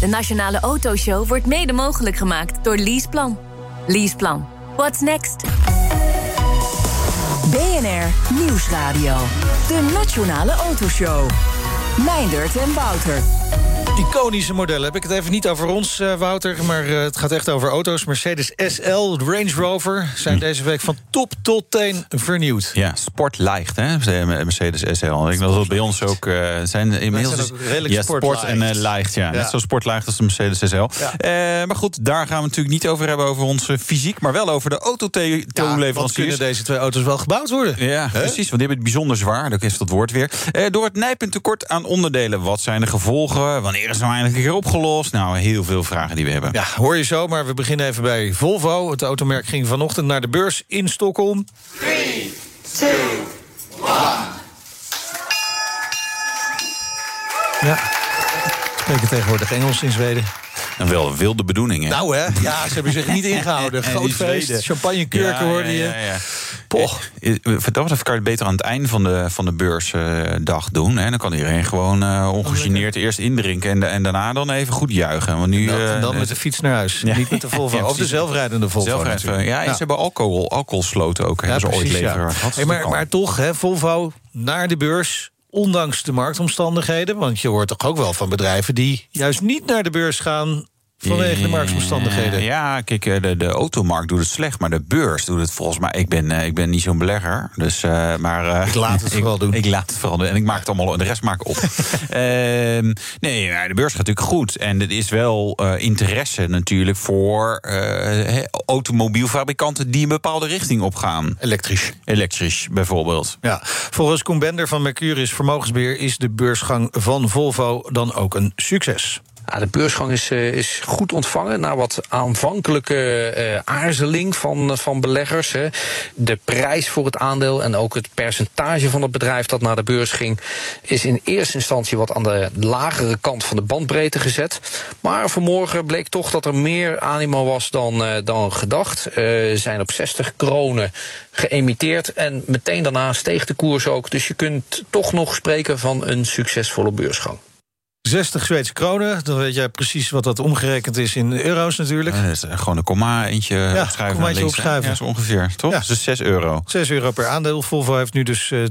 De Nationale Autoshow wordt mede mogelijk gemaakt door Leaseplan. Leaseplan. What's next? BNR Nieuwsradio. De Nationale Autoshow. Meindert en Wouter. Iconische modellen. Heb ik het even niet over ons, uh, Wouter, maar uh, het gaat echt over auto's. Mercedes SL, Range Rover zijn hm. deze week van top tot teen vernieuwd. Ja, sport ligt, hè, Mercedes SL. Ik denk dat het bij ons ook uh, zijn inmiddels zijn redelijk ja, sport, en ligt, ja. ja. Net zo sportleicht als de Mercedes SL. Ja. maar goed, daar gaan we natuurlijk niet over hebben over onze fysiek, maar wel over de autotoeleveranciers. Ja, kunnen deze twee auto's wel gebouwd worden? Ja, He? precies, want die hebben het bijzonder zwaar. Dat is dat woord weer. door het nijpend tekort aan onderdelen. Wat zijn de gevolgen? Wanneer is nou eindelijk een keer opgelost? Nou, heel veel vragen die we hebben. Ja, hoor je zo, maar we beginnen even bij Volvo. Het automerk ging vanochtend naar de beurs in Stockholm. 3, 2, 1. Ja, spreken tegenwoordig Engels in Zweden. En wel wilde bedoeling, hè? Nou, hè? Ja, ze hebben zich niet ingehouden. Groot feest, champagnekurken ja, hoorde je. Ja, ja, Poch. Dat kan je beter aan het einde van de, van de beursdag doen. Hè? Dan kan iedereen gewoon uh, ongegeneerd eerst indrinken... En, en daarna dan even goed juichen. Want nu, en dan uh, met de fiets naar huis. Niet met de Volvo. of de zelfrijdende Volvo. Zelfrijdende, ja, ze hebben alcohol, alcoholsloten ook. Hebben ze ooit leveren. Hey, maar, maar toch, hè, Volvo naar de beurs ondanks de marktomstandigheden? Want je hoort toch ook wel van bedrijven die juist niet naar de beurs gaan Vanwege de marktomstandigheden. Ja, kijk, eh, de, de automarkt doet het slecht, maar de beurs doet het volgens mij. Ik ben, ik ben niet zo'n belegger, dus uh, maar. Uh, ik laat het vooral doen. Ik laat het vooral doen en ik maak het allemaal de rest maak ik op. uh, nee, de beurs gaat natuurlijk goed en het is wel interesse natuurlijk voor automobielfabrikanten die een bepaalde richting opgaan. Elektrisch. Elektrisch, bijvoorbeeld. Ja, volgens Koen Bender van Mercurius Vermogensbeheer is de beursgang van Volvo dan ook een succes. Ja, de beursgang is, uh, is goed ontvangen na wat aanvankelijke uh, aarzeling van, van beleggers. Hè. De prijs voor het aandeel en ook het percentage van het bedrijf dat naar de beurs ging, is in eerste instantie wat aan de lagere kant van de bandbreedte gezet. Maar vanmorgen bleek toch dat er meer animo was dan, dan gedacht. Uh, zijn op 60 kronen geëmiteerd en meteen daarna steeg de koers ook. Dus je kunt toch nog spreken van een succesvolle beursgang. 60 Zweedse kronen. Dan weet jij precies wat dat omgerekend is in euro's natuurlijk. Ja, is gewoon een komma eentje ja, opschuiven. Kommaatje opschuiven. Ja, zo ongeveer, toch? Ja. Dus 6 euro. 6 euro per aandeel. Volvo heeft nu dus uh,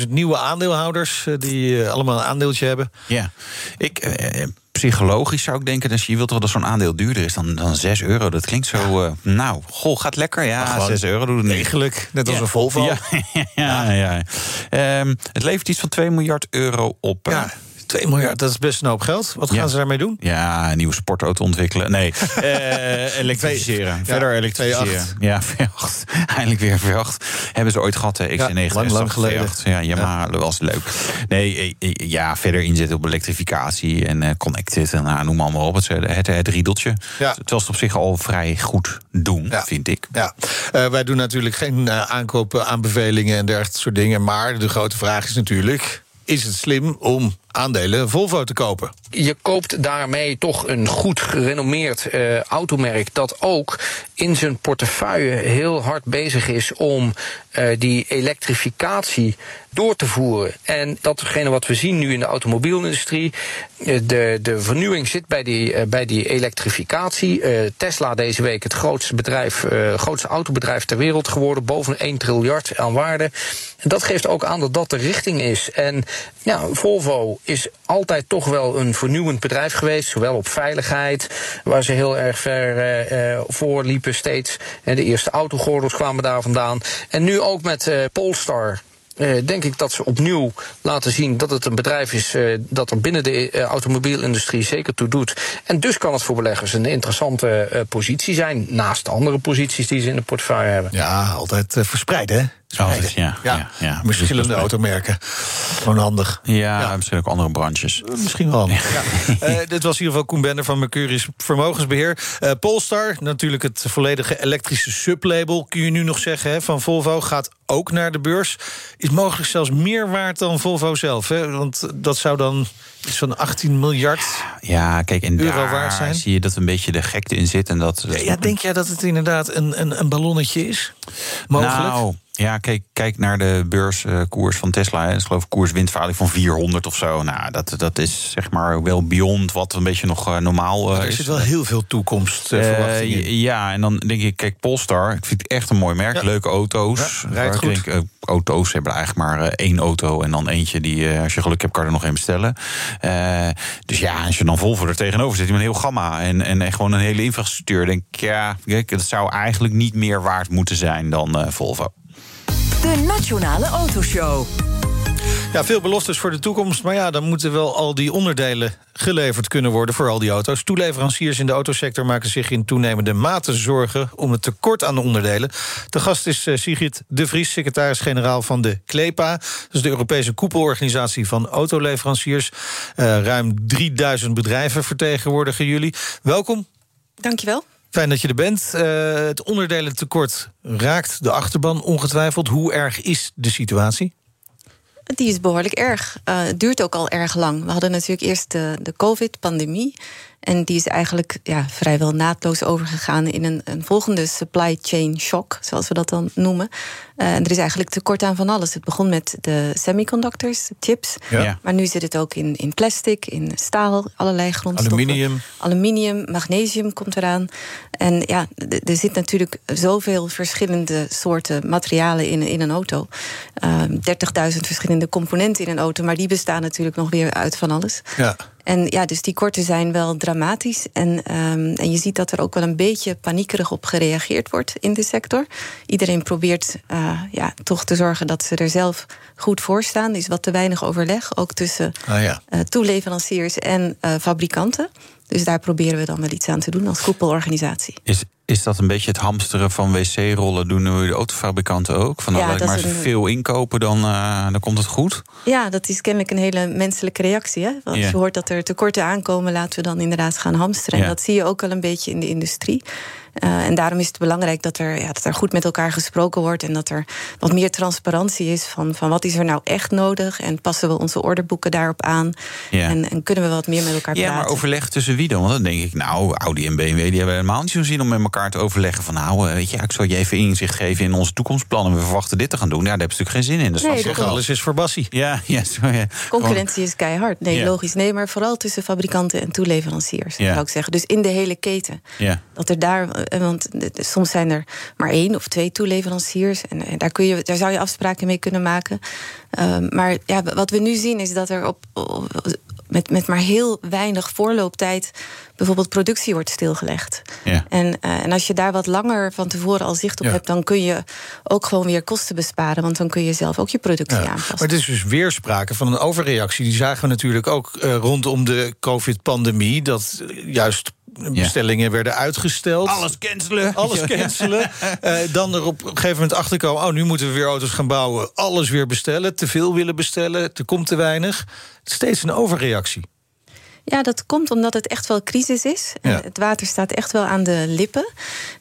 200.000 nieuwe aandeelhouders... Uh, die allemaal een aandeeltje hebben. Ja, ik... eh, psychologisch zou ik denken, dus je wilt toch dat zo'n aandeel duurder is dan, dan 6 euro. Dat klinkt zo, uh, nou, goh, gaat lekker. Ja, 6 euro doet het niet. Degelijk, net als ja. een Volvo. Ja, ja, ja. ja. Um, het levert iets van 2 miljard euro op. Ja. 2 miljard, dat is best een hoop geld. Wat gaan ja. ze daarmee doen? Ja, een nieuwe sportauto ontwikkelen. Nee, uh, elektrificeren. Ja, Verder elektrificeren. V8. Ja, V8. Eindelijk weer V8. Hebben ze ooit gehad, hè? XC90. Ja, lang, lang geleden. V8. Ja, Yamaha ja. was leuk. Nee, ja, verder inzetten op elektrificatie en uh, connected. En nou, noem maar op. Het, het, het riedeltje. Ja. Terwijl ze op zich al vrij goed doen, vind ik. Ja. Uh, wij doen natuurlijk geen aankopen, aanbevelingen en dergelijke soort dingen. Maar de grote vraag is natuurlijk... is het slim om aandelen Volvo te kopen. Je koopt daarmee toch een goed gerenommeerd uh, automerk dat ook in zijn portefeuille heel hard bezig is om uh, die elektrificatie door te voeren. En datgene wat we zien nu in de automobielindustrie, de, de vernieuwing zit bij die, uh, bij die elektrificatie. Tesla deze week het grootste bedrijf, grootste autobedrijf ter wereld geworden, boven 1 triljard aan waarde. En dat geeft ook aan dat dat de richting is. En ja, Volvo is altijd toch wel een vernieuwend bedrijf geweest. Zowel op veiligheid, waar ze heel erg ver uh, voor liepen steeds. En de eerste autogordels kwamen daar vandaan. En nu ook met uh, Polestar. Denk ik dat ze opnieuw laten zien dat het een bedrijf is dat er binnen de automobielindustrie zeker toe doet. En dus kan het voor beleggers een interessante positie zijn, naast de andere posities die ze in de portefeuille hebben. Ja, altijd verspreid hè? Altijd, ja, ja, ja. Verschillende automerken. Gewoon handig. Ja, misschien ook andere branches. Misschien wel. Ja. Uh, dit was in ieder geval Koen Bender van Mercurius Vermogensbeheer. Uh, Polestar, natuurlijk het volledige elektrische sublabel... kun je nu nog zeggen, hè, van Volvo, gaat ook naar de beurs. Is mogelijk zelfs meer waard dan Volvo zelf. Hè? Want dat zou dan iets van 18 miljard ja, kijk, en euro daar waard zijn. zie je dat een beetje de gekte in zit. En dat, ja, denk jij dat het inderdaad een, een, een ballonnetje is? Mogelijk? Nou, ja, kijk, kijk naar de beurskoers van Tesla. Is geloof ik koerswindverhouding van 400 of zo. Nou, dat, dat is zeg maar wel beyond wat een beetje nog uh, normaal er is. Er zit wel heel veel toekomstverwachtingen uh, Ja, en dan denk ik, kijk, Polestar. Ik vind het echt een mooi merk. Ja. Leuke auto's. Ja, rijdt goed. Denk, auto's hebben eigenlijk maar één auto. En dan eentje die, als je geluk hebt, kan er nog één bestellen. dus ja, als je dan Volvo er tegenover zit, met een heel gamma. En, en, en gewoon een hele infrastructuur. denk ik, ja, kijk, dat zou eigenlijk niet meer waard moeten zijn dan Volvo. De Nationale Autoshow. Ja, veel beloftes voor de toekomst. Maar ja, dan moeten wel al die onderdelen geleverd kunnen worden voor al die auto's. Toeleveranciers in de autosector maken zich in toenemende mate zorgen om het tekort aan de onderdelen. De gast is Sigrid de Vries, secretaris-generaal van de CLEPA. Dat is de Europese koepelorganisatie van autoleveranciers. Uh, ruim 3000 bedrijven vertegenwoordigen jullie. Welkom. Dankjewel. Fijn dat je er bent. Uh, het onderdelentekort raakt de achterban ongetwijfeld. Hoe erg is de situatie? Die is behoorlijk erg. Uh, het duurt ook al erg lang. We hadden natuurlijk eerst de, de COVID-pandemie. En die is eigenlijk ja, vrijwel naadloos overgegaan in een, een volgende supply chain shock, zoals we dat dan noemen. Uh, en er is eigenlijk tekort aan van alles. Het begon met de semiconductors, de chips. Ja. Maar nu zit het ook in, in plastic, in staal, allerlei grondstoffen. Aluminium. Aluminium, magnesium komt eraan. En ja, er zit natuurlijk zoveel verschillende soorten materialen in, in een auto. Uh, 30.000 verschillende componenten in een auto. Maar die bestaan natuurlijk nog weer uit van alles. Ja. En ja, dus die korten zijn wel dramatisch. En, um, en je ziet dat er ook wel een beetje paniekerig op gereageerd wordt in de sector. Iedereen probeert uh, ja, toch te zorgen dat ze er zelf goed voor staan. Er is wat te weinig overleg, ook tussen ah, ja. uh, toeleveranciers en uh, fabrikanten. Dus daar proberen we dan wel iets aan te doen als koepelorganisatie. Is, is dat een beetje het hamsteren van wc-rollen? Doen nu de autofabrikanten ook? Van nou, Ja, laat ik dat maar een- zoveel inkopen, dan, uh, dan komt het goed? Ja, dat is kennelijk een hele menselijke reactie. Hè? Als Ja. je hoort dat er tekorten aankomen, laten we dan inderdaad gaan hamsteren. En dat zie je ook wel een beetje in de industrie. Uh, en daarom is het belangrijk dat er, ja, dat er goed met elkaar gesproken wordt. En dat er wat meer transparantie is van, van wat is er nou echt nodig. En passen we onze orderboeken daarop aan. Ja. En, en kunnen we wat meer met elkaar Ja, praten. maar overleg tussen wie dan? Want dan denk ik, nou, Audi en BMW die hebben helemaal niet zo'n zin om met elkaar te overleggen. Van nou, eh, weet je, ik zal je even inzicht geven in onze toekomstplannen. We verwachten dit te gaan doen. Ja, daar hebben ze natuurlijk geen zin in. Dat Nee, klopt. Alles is voor Bassie. Ja, ja, zo, ja. Concurrentie is keihard. Nee, Ja. logisch. Nee, maar vooral tussen fabrikanten en toeleveranciers, Ja. zou ik zeggen. Dus in de hele keten. Ja. Dat er daar, eh, want de- de- soms zijn er maar één of twee toeleveranciers. En, en daar, kun je, daar zou je afspraken mee kunnen maken. Ehm, maar ja, wat we nu zien is dat er op, op- met, met maar heel weinig voorlooptijd bijvoorbeeld productie wordt stilgelegd. Ja. En, eh, en als je daar wat langer van tevoren al zicht op Ja. hebt, dan kun je ook gewoon weer kosten besparen. Want dan kun je zelf ook je productie Ja. aanpassen. Maar het is dus weer sprake van een overreactie. Die zagen we natuurlijk ook eh, rondom de COVID-pandemie. Dat eh, juist bestellingen werden uitgesteld. Alles cancelen. Alles cancelen. Eh, dan er op een gegeven moment achterkomen... oh, nu moeten we weer auto's gaan bouwen. Alles weer bestellen. Te veel willen bestellen. Er komt te weinig. Steeds een overreactie. Ja, dat komt omdat het echt wel crisis is. Ja. Het water staat echt wel aan de lippen.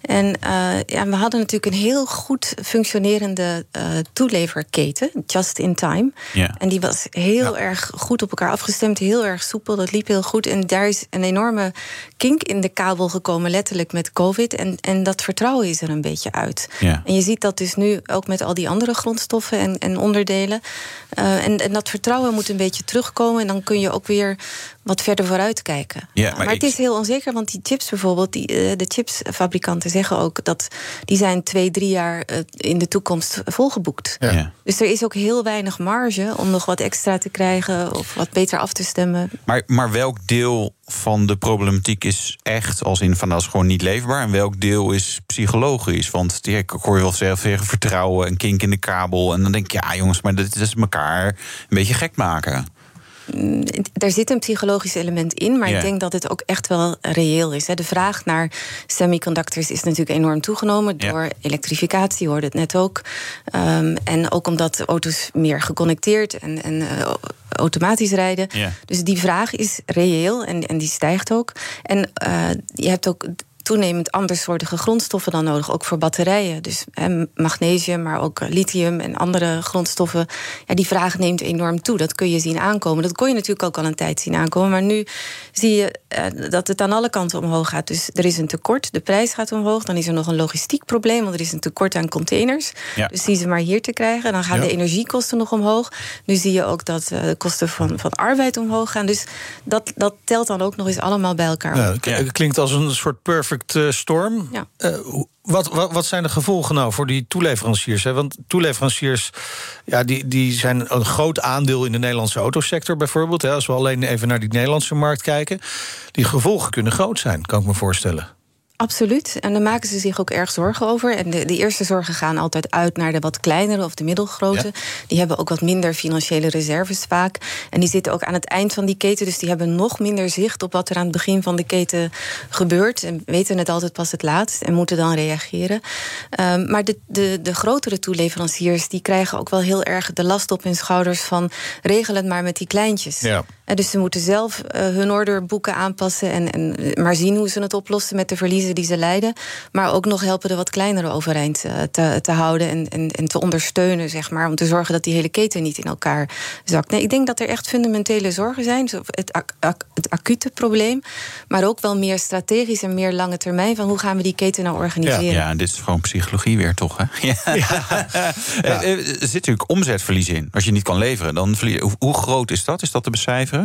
En eh, ja, we hadden natuurlijk een heel goed functionerende eh, toeleverketen, just in time. Ja. En die was heel erg goed op elkaar afgestemd, heel erg soepel. Dat liep heel goed. En daar is een enorme kink in de kabel gekomen, letterlijk met COVID. En, en dat vertrouwen is er een beetje uit. Ja. En je ziet dat dus nu ook met al die andere grondstoffen en, en onderdelen. Eh, en, en dat vertrouwen moet een beetje terugkomen. En dan kun je ook weer wat verder vooruit kijken. Ja, maar maar het is heel onzeker, want die chips bijvoorbeeld, die, eh, de chipsfabrikanten zeggen ook dat die zijn twee, drie jaar eh, in de toekomst volgeboekt. Ja. Ja. Dus er is ook heel weinig marge om nog wat extra te krijgen of wat beter af te stemmen. Maar, maar welk deel van de problematiek is echt, als in van dat is gewoon niet leefbaar, en welk deel is psychologisch? Want ik hoor je wel zeggen vertrouwen, een kink in de kabel, en dan denk ik, ja jongens, maar dit is elkaar een beetje gek maken. Mm, er zit een psychologisch element in, maar ik denk dat het ook echt wel reëel is. De vraag naar semiconductors is natuurlijk enorm toegenomen door elektrificatie, je hoorde het net ook. Ehm, en ook omdat auto's meer geconnecteerd en, en eh, automatisch rijden. Dus die vraag is reëel en, en die stijgt ook. En eh, je hebt ook toenemend andersoortige grondstoffen dan nodig, ook voor batterijen. Dus magnesium, maar ook eh, lithium en andere grondstoffen. Ja, die vraag neemt enorm toe. Dat kun je zien aankomen. Dat kon je natuurlijk ook al een tijd zien aankomen. Maar nu zie je eh, dat het aan alle kanten omhoog gaat. Dus er is een tekort, de prijs gaat omhoog. Dan is er nog een logistiek probleem, want er is een tekort aan containers. Ja. Dus die ze maar hier te krijgen. Dan gaan Ja. de energiekosten nog omhoog. Nu zie je ook dat eh, de kosten van, van arbeid omhoog gaan. Dus dat, dat telt dan ook nog eens allemaal bij elkaar. op. Ja, het klinkt als een soort perfect eh, storm. Ja. Eh, wat, wat, wat zijn de gevolgen nou voor die toeleveranciers? Hè? Want toeleveranciers ja, die, die zijn een groot aandeel in de Nederlandse autosector bijvoorbeeld. Hè? Als we alleen even naar die Nederlandse markt kijken. Die gevolgen kunnen groot zijn, kan ik me voorstellen. Absoluut. En daar maken ze zich ook erg zorgen over. En de, de eerste zorgen gaan altijd uit naar de wat kleinere of de middelgrote. Ja. Die hebben ook wat minder financiële reserves vaak. En die zitten ook aan het eind van die keten. Dus die hebben nog minder zicht op wat er aan het begin van de keten gebeurt. En weten het altijd pas het laatst en moeten dan reageren. Ehm, maar de, de, de grotere toeleveranciers die krijgen ook wel heel erg de last op hun schouders van regel het maar met die kleintjes. Ja. En dus ze moeten zelf eh, hun orderboeken aanpassen en, en eh, maar zien hoe ze het oplossen met de verliezen die ze lijden. Maar ook nog helpen de wat kleinere overeind eh, te, te houden en, en, en te ondersteunen, zeg maar. Om te zorgen dat die hele keten niet in elkaar zakt. Nee, ik denk dat er echt fundamentele zorgen zijn. Het, ac- ac- het acute probleem, maar ook wel meer strategisch en meer lange termijn. Van hoe gaan we die keten nou organiseren? Ja, dit is gewoon psychologie weer, toch? Hè? Ja. Eh, eh, Er zit natuurlijk omzetverlies in. Als je niet kan leveren, dan verlies hoe, hoe groot is dat? Is dat te becijferen?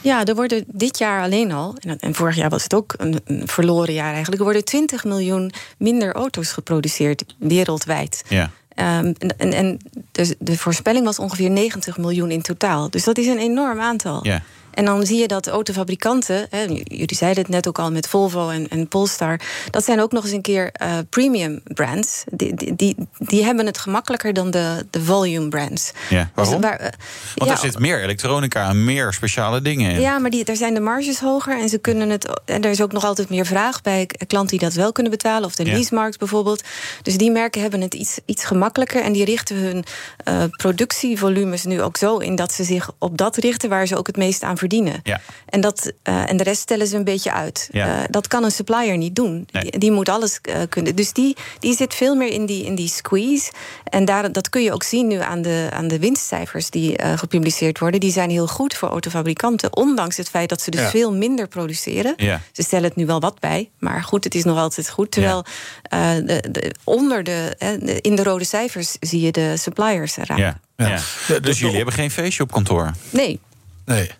Ja, er worden dit jaar alleen al, en, vorig jaar was het ook een, verloren jaar eigenlijk, er worden 20 miljoen minder auto's geproduceerd wereldwijd. Ja. Ehm, en en, en de, de voorspelling was ongeveer 90 miljoen in totaal. Dus dat is een enorm aantal. Ja. En dan zie je dat autofabrikanten, hè, jullie zeiden het net ook al met Volvo en, en Polestar, dat zijn ook nog eens een keer eh, premium brands. Die, die, die, die hebben het gemakkelijker dan de, de volume brands. Ja, waarom? Dus waar, eh, Want ja, er zit meer elektronica en meer speciale dingen in. ja, maar die, daar zijn de marges hoger en ze kunnen het. En er is ook nog altijd meer vraag bij klanten die dat wel kunnen betalen, of de Ja. leasemarkt bijvoorbeeld. Dus die merken hebben het iets, iets gemakkelijker en die richten hun eh, productievolumes nu ook zo in dat ze zich op dat richten waar ze ook het meest aan verdienen. Ja. En, dat, eh, en de rest stellen ze een beetje uit. Ja. Eh, dat kan een supplier niet doen. Nee. Die, die moet alles eh, kunnen. Dus die, die zit veel meer in die, in die squeeze. En daar, dat kun je ook zien nu aan de, aan de winstcijfers die eh, gepubliceerd worden. Die zijn heel goed voor autofabrikanten. Ondanks het feit dat ze dus Ja. veel minder produceren. Ja. Ze stellen het nu wel wat bij. Maar goed, het is nog altijd goed. Terwijl eh, de, de, onder de, de- in de rode cijfers zie je de suppliers raken. Ja. Ja. Ja, Dus jullie hebben geen feestje op kantoor? Nee, Nee.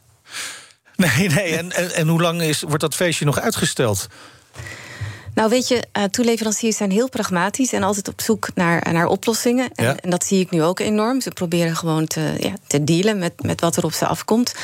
Nee, nee. En, en, hoe lang is, wordt dat feestje nog uitgesteld? Nou, weet je, eh, toeleveranciers zijn heel pragmatisch en altijd op zoek naar, naar oplossingen. En, Ja. en dat zie ik nu ook enorm. Ze proberen gewoon te, ja, te dealen met, met wat er op ze afkomt.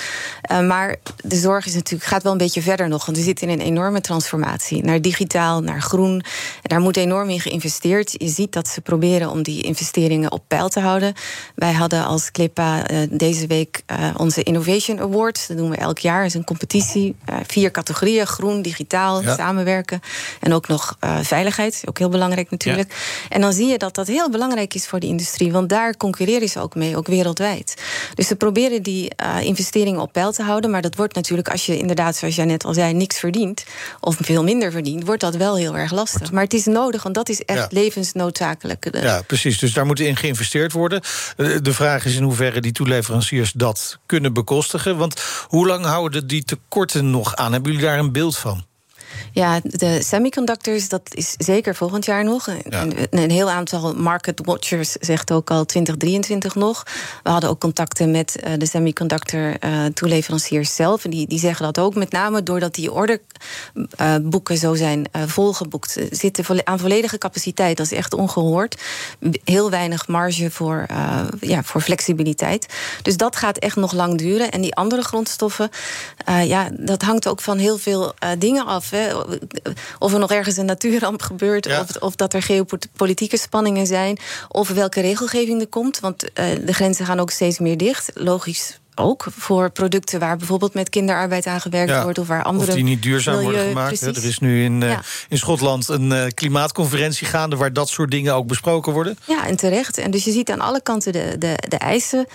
Eh, maar de zorg is natuurlijk, gaat wel een beetje verder nog. Want we zitten in een enorme transformatie. Naar digitaal, naar groen. En daar moet enorm in geïnvesteerd. Je ziet dat ze proberen om die investeringen op peil te houden. Wij hadden als Clippa eh, deze week onze Innovation Awards. Dat doen we elk jaar. Dat is een competitie. Vier categorieën: groen, digitaal, Ja. samenwerken. En ook nog eh, veiligheid, ook heel belangrijk natuurlijk. En dan zie je dat dat heel belangrijk is voor de industrie, want daar concurreren ze ook mee, ook wereldwijd. Dus ze proberen die eh, investeringen op peil te houden, maar dat wordt natuurlijk, als je inderdaad, zoals jij net al zei, niks verdient, of veel minder verdient, wordt dat wel heel erg lastig. Maar het is nodig, want dat is echt Ja. levensnoodzakelijk. Ja, precies. Dus daar moet in geïnvesteerd worden. Eh, De vraag is in hoeverre die toeleveranciers dat kunnen bekostigen. Want hoe lang houden die tekorten nog aan? Hebben jullie daar een beeld van? Ja, de semiconductors, dat is zeker volgend jaar nog. Ja. Een, een heel aantal market watchers zegt ook al 2023 nog. We hadden ook contacten met eh, de semiconductor eh, toeleveranciers zelf. En die, die zeggen dat ook, met name doordat die orderboeken zo zijn eh, volgeboekt. Ze Zitten aan volledige capaciteit, dat is echt ongehoord. Heel weinig marge voor, eh, ja, voor flexibiliteit. Dus dat gaat echt nog lang duren. En die andere grondstoffen, eh, ja, dat hangt ook van heel veel eh, dingen af. Hè. Of er nog ergens een natuurramp gebeurt, Ja. of, of dat er geopolitieke spanningen zijn, of welke regelgeving er komt. Want eh, de grenzen gaan ook steeds meer dicht. Logisch ook voor producten waar bijvoorbeeld met kinderarbeid aan gewerkt wordt. Of waar andere. Of die niet duurzaam milieu, worden gemaakt. precies. Er is nu in, uh, Ja. in Schotland een uh, klimaatconferentie gaande waar dat soort dingen ook besproken worden. Ja, en terecht. En dus je ziet aan alle kanten de, de, de eisen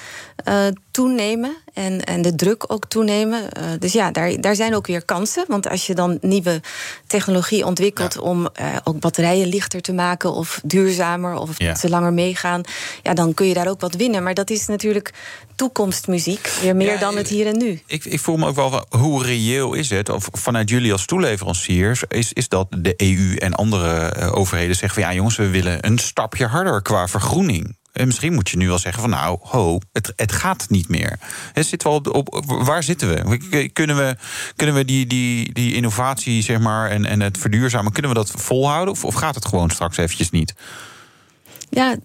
uh, toenemen en, en de druk ook toenemen. Uh, dus ja, daar, daar zijn ook weer kansen. Want als je dan nieuwe technologie ontwikkelt ja. om uh, ook batterijen lichter te maken of duurzamer of Ja. dat ze langer meegaan, ja, dan kun je daar ook wat winnen. Maar dat is natuurlijk toekomstmuziek, weer meer Ja, dan het hier en nu. Ik, ik voel me ook wel, hoe reëel is het, of vanuit jullie als toeleveranciers, is, is dat de EU en andere eh, overheden zeggen van ja jongens, we willen een stapje harder qua vergroening. En misschien moet je nu wel zeggen van nou, ho, het, het gaat niet meer. Het zit wel op, op, waar zitten we? Kunnen we, kunnen we die, die, die innovatie zeg maar, en, en het verduurzamen, kunnen we dat volhouden? Of, of gaat het gewoon straks eventjes niet? Ja,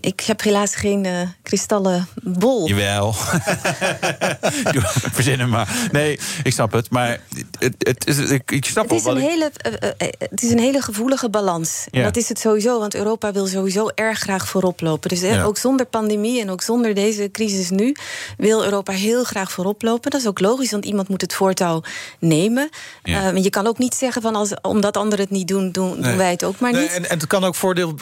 ik heb helaas geen uh, kristallen bol. Jawel. Verzin hem maar. Nee, ik snap het. Maar het, het is, ik, ik snap het is, wel een ik... hele, uh, uh, het is een hele gevoelige balans. Ja. Dat is het sowieso, want Europa wil sowieso erg graag voorop lopen. Dus Ja. ook zonder pandemie en ook zonder deze crisis nu... wil Europa heel graag voorop lopen. Dat is ook logisch, want iemand moet het voortouw nemen. Ja. Uh, je kan ook niet zeggen van als, omdat anderen het niet doen, doen, Nee. doen wij het ook maar Nee, niet. en, en het kan ook voordelen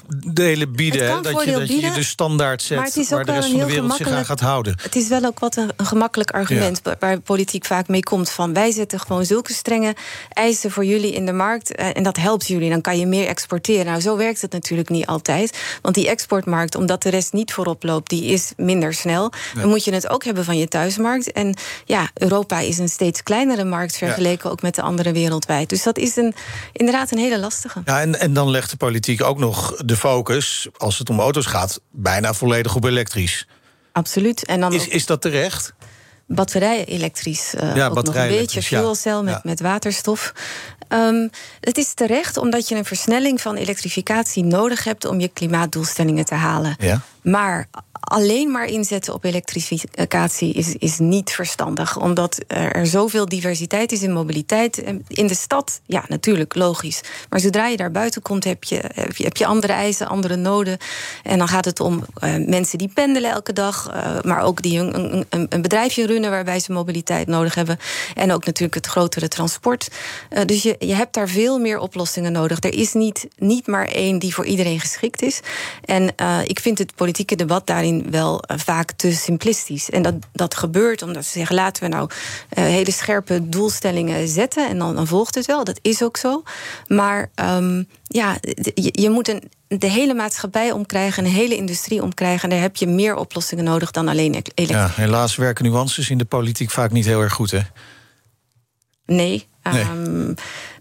bieden. Hè, dat, je, dat je de standaard zet maar het is waar ook de wel rest van de wereld zich aan gaat houden. Het is wel ook wat een, een gemakkelijk argument waar- waar politiek vaak mee komt. Van wij zetten gewoon zulke strenge eisen voor jullie in de markt. eh, En dat helpt jullie. Dan kan je meer exporteren. Nou, zo werkt het natuurlijk niet altijd. Want die exportmarkt, omdat de rest niet voorop loopt, die is minder snel. Dan moet je het ook hebben van je thuismarkt. En ja, Europa is een steeds kleinere markt vergeleken ook met de andere wereldwijd. Dus dat is een, inderdaad een hele lastige. Ja, en, en dan legt de politiek ook nog de focus, als het om auto's gaat, bijna volledig op elektrisch. Absoluut. En dan Is, ook- is dat terecht? batterijen elektrisch. eh, Ja, ook nog een beetje elektrisch, ja. fuel cell met, Ja. met waterstof. Ehm, het is terecht omdat je een versnelling van elektrificatie nodig hebt om je klimaatdoelstellingen te halen. Ja. Maar alleen maar inzetten op elektrificatie is, is niet verstandig. Omdat er zoveel diversiteit is in mobiliteit. En In de stad, ja, natuurlijk, logisch. Maar zodra je daar buiten komt, heb je, heb je, andere eisen, andere noden. En dan gaat het om eh, mensen die pendelen elke dag. eh, maar ook die een, een, een- bedrijfje runnen waarbij ze mobiliteit nodig hebben. En ook natuurlijk het grotere transport. Eh, dus je, je hebt daar veel meer oplossingen nodig. Er is niet, niet maar één die voor iedereen geschikt is. En eh, ik vind het politieke debat daarin wel eh, vaak te simplistisch. En dat, dat gebeurt omdat ze zeggen: laten we nou eh, hele scherpe doelstellingen zetten. En dan, dan volgt het wel. Dat is ook zo. Maar ehm, ja, je, je moet een, de hele maatschappij omkrijgen, een hele industrie omkrijgen. En daar heb je meer oplossingen nodig dan alleen elektrisch. Ja, helaas werken nuances in de politiek vaak niet heel erg goed, hè? Nee. Nee. ehm,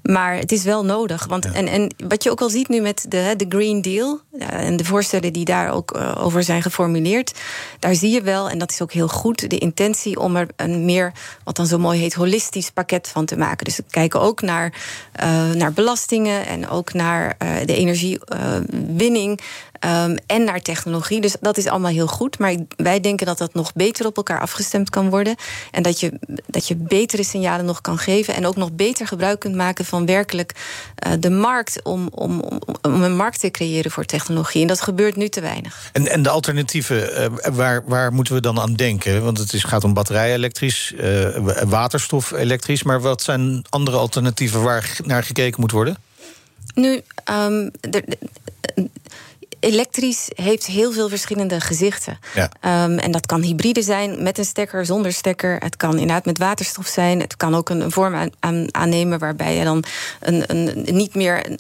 maar het is wel nodig. Want, en, en wat je ook al ziet nu met de, de Green Deal. en de voorstellen die daar ook eh, over zijn geformuleerd. Daar zie je wel, en dat is ook heel goed, de intentie om er een meer, wat dan zo mooi heet, holistisch pakket van te maken. Dus we kijken ook naar, eh, naar belastingen en ook naar eh, de energiewinning. Ehm, en naar technologie. Dus dat is allemaal heel goed. Maar wij denken dat dat nog beter op elkaar afgestemd kan worden. En dat je, dat je betere signalen nog kan geven. En ook nog beter gebruik kunt maken van werkelijk eh, de markt. Om, om, om, om een markt te creëren voor technologie. En dat gebeurt nu te weinig. En, en de alternatieven, eh, waar, waar moeten we dan aan denken? Want het is, gaat om batterij elektrisch, eh, waterstof elektrisch. Maar wat zijn andere alternatieven waar naar gekeken moet worden? Nu, ehm, elektrisch heeft heel veel verschillende gezichten. Ja. Ehm, en dat kan hybride zijn, met een stekker, zonder stekker. Het kan inderdaad met waterstof zijn. Het kan ook een, een vorm aan, aan- aannemen waarbij je dan een, een, niet meer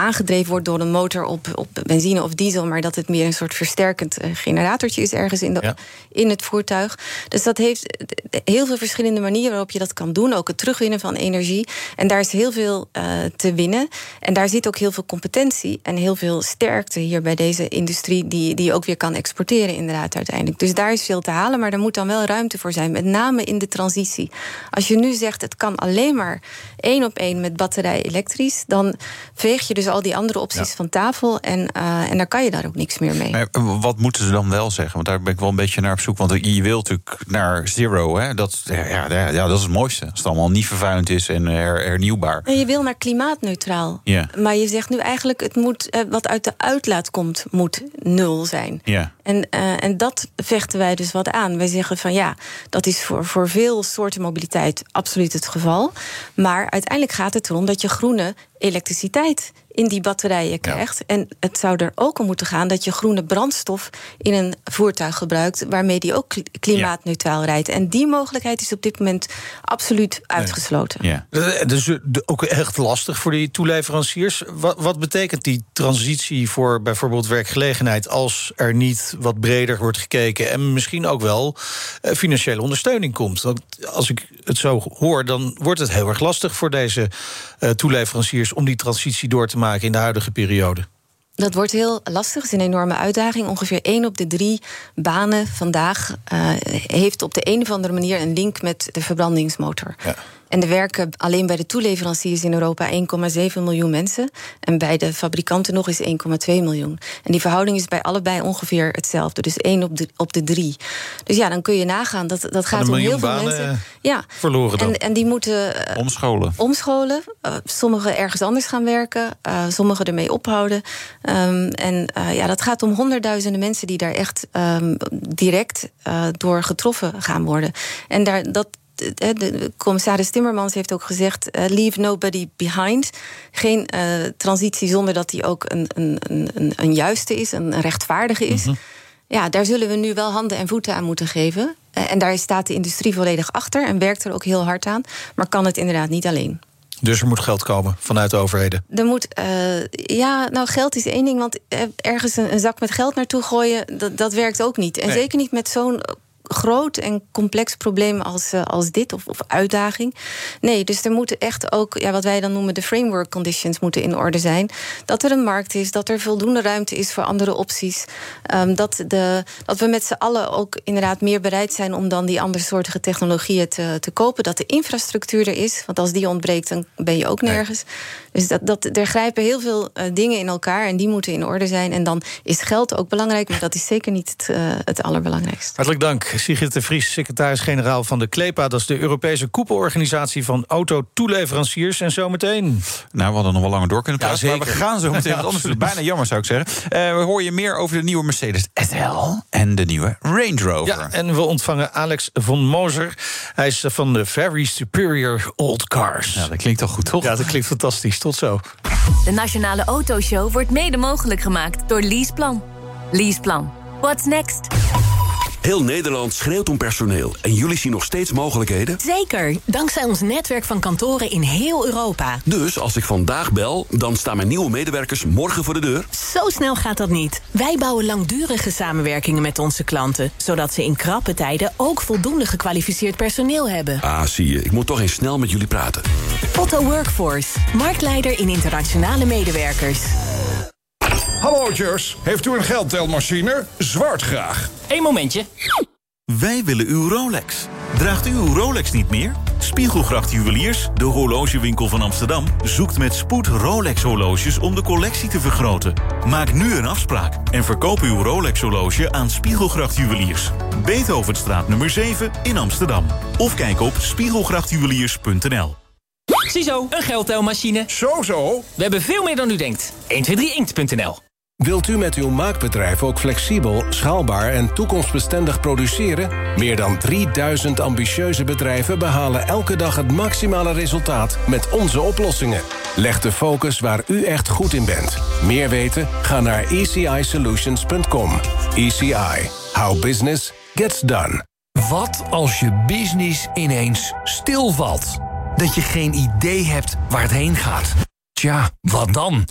aangedreven wordt door een motor op, op benzine of diesel, maar dat het meer een soort versterkend eh, generatortje is ergens in, de, in het voertuig. Dus dat heeft eh, heel veel verschillende manieren waarop je dat kan doen. Ook het terugwinnen van energie. En daar is heel veel eh, te winnen. En daar zit ook heel veel competentie en heel veel sterkte hier bij deze industrie, die, die je ook weer kan exporteren, inderdaad, uiteindelijk. Dus daar is veel te halen, maar er moet dan wel ruimte voor zijn, met name in de transitie. Als je nu zegt het kan alleen maar één op één met batterij elektrisch, dan veeg je dus al die andere opties van tafel en, eh, en daar kan je daar ook niks meer mee. Maar eh, wat moeten ze dan wel zeggen? Want daar ben ik wel een beetje naar op zoek. Want je wilt natuurlijk naar zero. Hè? Dat, ja, ja, ja, dat is het mooiste. Als het allemaal niet vervuilend is en her- hernieuwbaar. En je wil naar klimaatneutraal. Ja. Maar je zegt nu eigenlijk, het moet, eh, wat uit de uitlaat komt, moet nul zijn. Ja. En, uh, en dat vechten wij dus wat aan. Wij zeggen van ja, dat is voor, voor veel soorten mobiliteit absoluut het geval. Maar uiteindelijk gaat het erom dat je groene elektriciteit in die batterijen krijgt. En het zou er ook om moeten gaan dat je groene brandstof in een voertuig gebruikt, waarmee die ook klimaatneutraal rijdt. En die mogelijkheid is op dit moment absoluut uitgesloten. Ja. Dus ook echt lastig voor die toeleveranciers. Wat, wat betekent die transitie voor bijvoorbeeld werkgelegenheid als er niet wat breder wordt gekeken en misschien ook wel eh, financiële ondersteuning komt? Want als ik het zo hoor, dan wordt het heel erg lastig voor deze uh, toeleveranciers om die transitie door te maken in de huidige periode? Dat wordt heel lastig. Het is een enorme uitdaging. Ongeveer één op de drie banen vandaag uh, heeft op de een of andere manier een link met de verbrandingsmotor. Ja. En er werken alleen bij de toeleveranciers in Europa 1,7 miljoen mensen. En bij de fabrikanten nog eens 1,2 miljoen. En die verhouding is bij allebei ongeveer hetzelfde. Dus 1 op de, op de 3. Dus ja, dan kun je nagaan. Dat, dat gaat om heel veel mensen. Ja. Verloren dan. En, en die moeten. Uh, omscholen. Omscholen. Uh, sommigen ergens anders gaan werken. Uh, sommigen ermee ophouden. Um, en ja, dat gaat om honderdduizenden mensen die daar echt um, direct door getroffen gaan worden. En daar, dat, de commissaris Timmermans heeft ook gezegd: uh, leave nobody behind. Geen uh, transitie zonder dat die ook een, een, een, een juiste is, een rechtvaardige is. Mm -hmm. Ja, daar zullen we nu wel handen en voeten aan moeten geven. Uh, en daar staat de industrie volledig achter en werkt er ook heel hard aan. Maar kan het inderdaad niet alleen. Dus er moet geld komen vanuit de overheden? Er moet, uh, ja, nou geld is één ding, want ergens een, een, zak met geld naartoe gooien, dat, dat werkt ook niet. En nee. zeker niet met zo'n groot en complex probleem als, uh, als dit, of, of uitdaging. Nee, dus er moeten echt ook, ja, wat wij dan noemen de framework conditions, moeten in orde zijn. Dat er een markt is, dat er voldoende ruimte is voor andere opties. Um, dat, de, dat we met z'n allen ook inderdaad meer bereid zijn om dan die andersoortige technologieën te, te kopen. Dat de infrastructuur er is, want als die ontbreekt, dan ben je ook nergens. Dus dat, dat, er grijpen heel veel uh, dingen in elkaar en die moeten in orde zijn. En dan is geld ook belangrijk, maar dat is zeker niet het, uh, het allerbelangrijkste. Hartelijk dank. Sigrid de Vries, secretaris-generaal van de CLEPA. Dat is de Europese koepelorganisatie van autotoeleveranciers. En zometeen... Nou, we hadden nog wel langer door kunnen praten. Ja, maar we gaan zo meteen, want anders is het bijna jammer, zou ik zeggen. Uh, we horen je meer over de nieuwe Mercedes SL en de nieuwe Range Rover. Ja, en we ontvangen Alex von Moser. Hij is van de Very Superior Old Cars. Ja, dat klinkt toch goed, toch? Ja, dat klinkt fantastisch. Tot zo. De Nationale Autoshow wordt mede mogelijk gemaakt door Leaseplan. Leaseplan. What's next? Heel Nederland schreeuwt om personeel. En jullie zien nog steeds mogelijkheden? Zeker, dankzij ons netwerk van kantoren in heel Europa. Dus als ik vandaag bel, dan staan mijn nieuwe medewerkers morgen voor de deur? Zo snel gaat dat niet. Wij bouwen langdurige samenwerkingen met onze klanten... zodat ze in krappe tijden ook voldoende gekwalificeerd personeel hebben. Ah, zie je. Ik moet toch eens snel met jullie praten. Otto Workforce, marktleider in internationale medewerkers. Hallo, Jers. Heeft u een geldtelmachine? Zwart graag. Eén momentje. Wij willen uw Rolex. Draagt u uw Rolex niet meer? Spiegelgracht Juweliers, de horlogewinkel van Amsterdam... zoekt met spoed Rolex-horloges om de collectie te vergroten. Maak nu een afspraak en verkoop uw Rolex-horloge aan Spiegelgracht Juweliers. Beethovenstraat nummer 7 in Amsterdam. Of kijk op spiegelgrachtjuweliers.nl. Ziezo, een geldtelmachine. Zo, zo. We hebben veel meer dan u denkt. 123inkt.nl Wilt u met uw maakbedrijf ook flexibel, schaalbaar en toekomstbestendig produceren? Meer dan 3000 ambitieuze bedrijven behalen elke dag het maximale resultaat met onze oplossingen. Leg de focus waar u echt goed in bent. Meer weten? Ga naar ecisolutions.com. ECI. How business gets done. Wat als je business ineens stilvalt? Dat je geen idee hebt waar het heen gaat? Tja, wat dan?